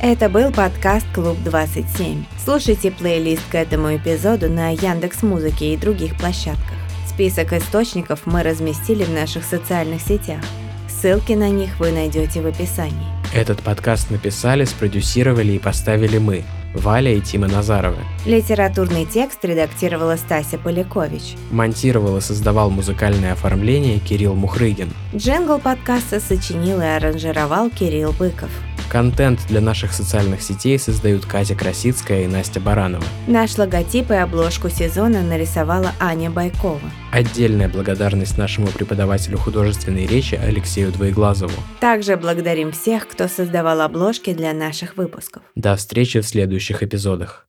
Это был подкаст Клуб 27. Слушайте плейлист к этому эпизоду на Яндекс Музыке и других площадках. Список источников мы разместили в наших социальных сетях. Ссылки на них вы найдете в описании. Этот подкаст написали, спродюсировали и поставили мы, Валя и Тима Назаровы. Литературный текст редактировала Стася Полякович. Монтировал и создавал музыкальное оформление Кирилл Мухрыгин. Джингл подкаста сочинил и аранжировал Кирилл Быков. Контент для наших социальных сетей создают Катя Красицкая и Настя Баранова. Наш логотип и обложку сезона нарисовала Аня Байкова. Отдельная благодарность нашему преподавателю художественной речи Алексею Двоеглазову. Также благодарим всех, кто создавал обложки для наших выпусков. До встречи в следующих эпизодах.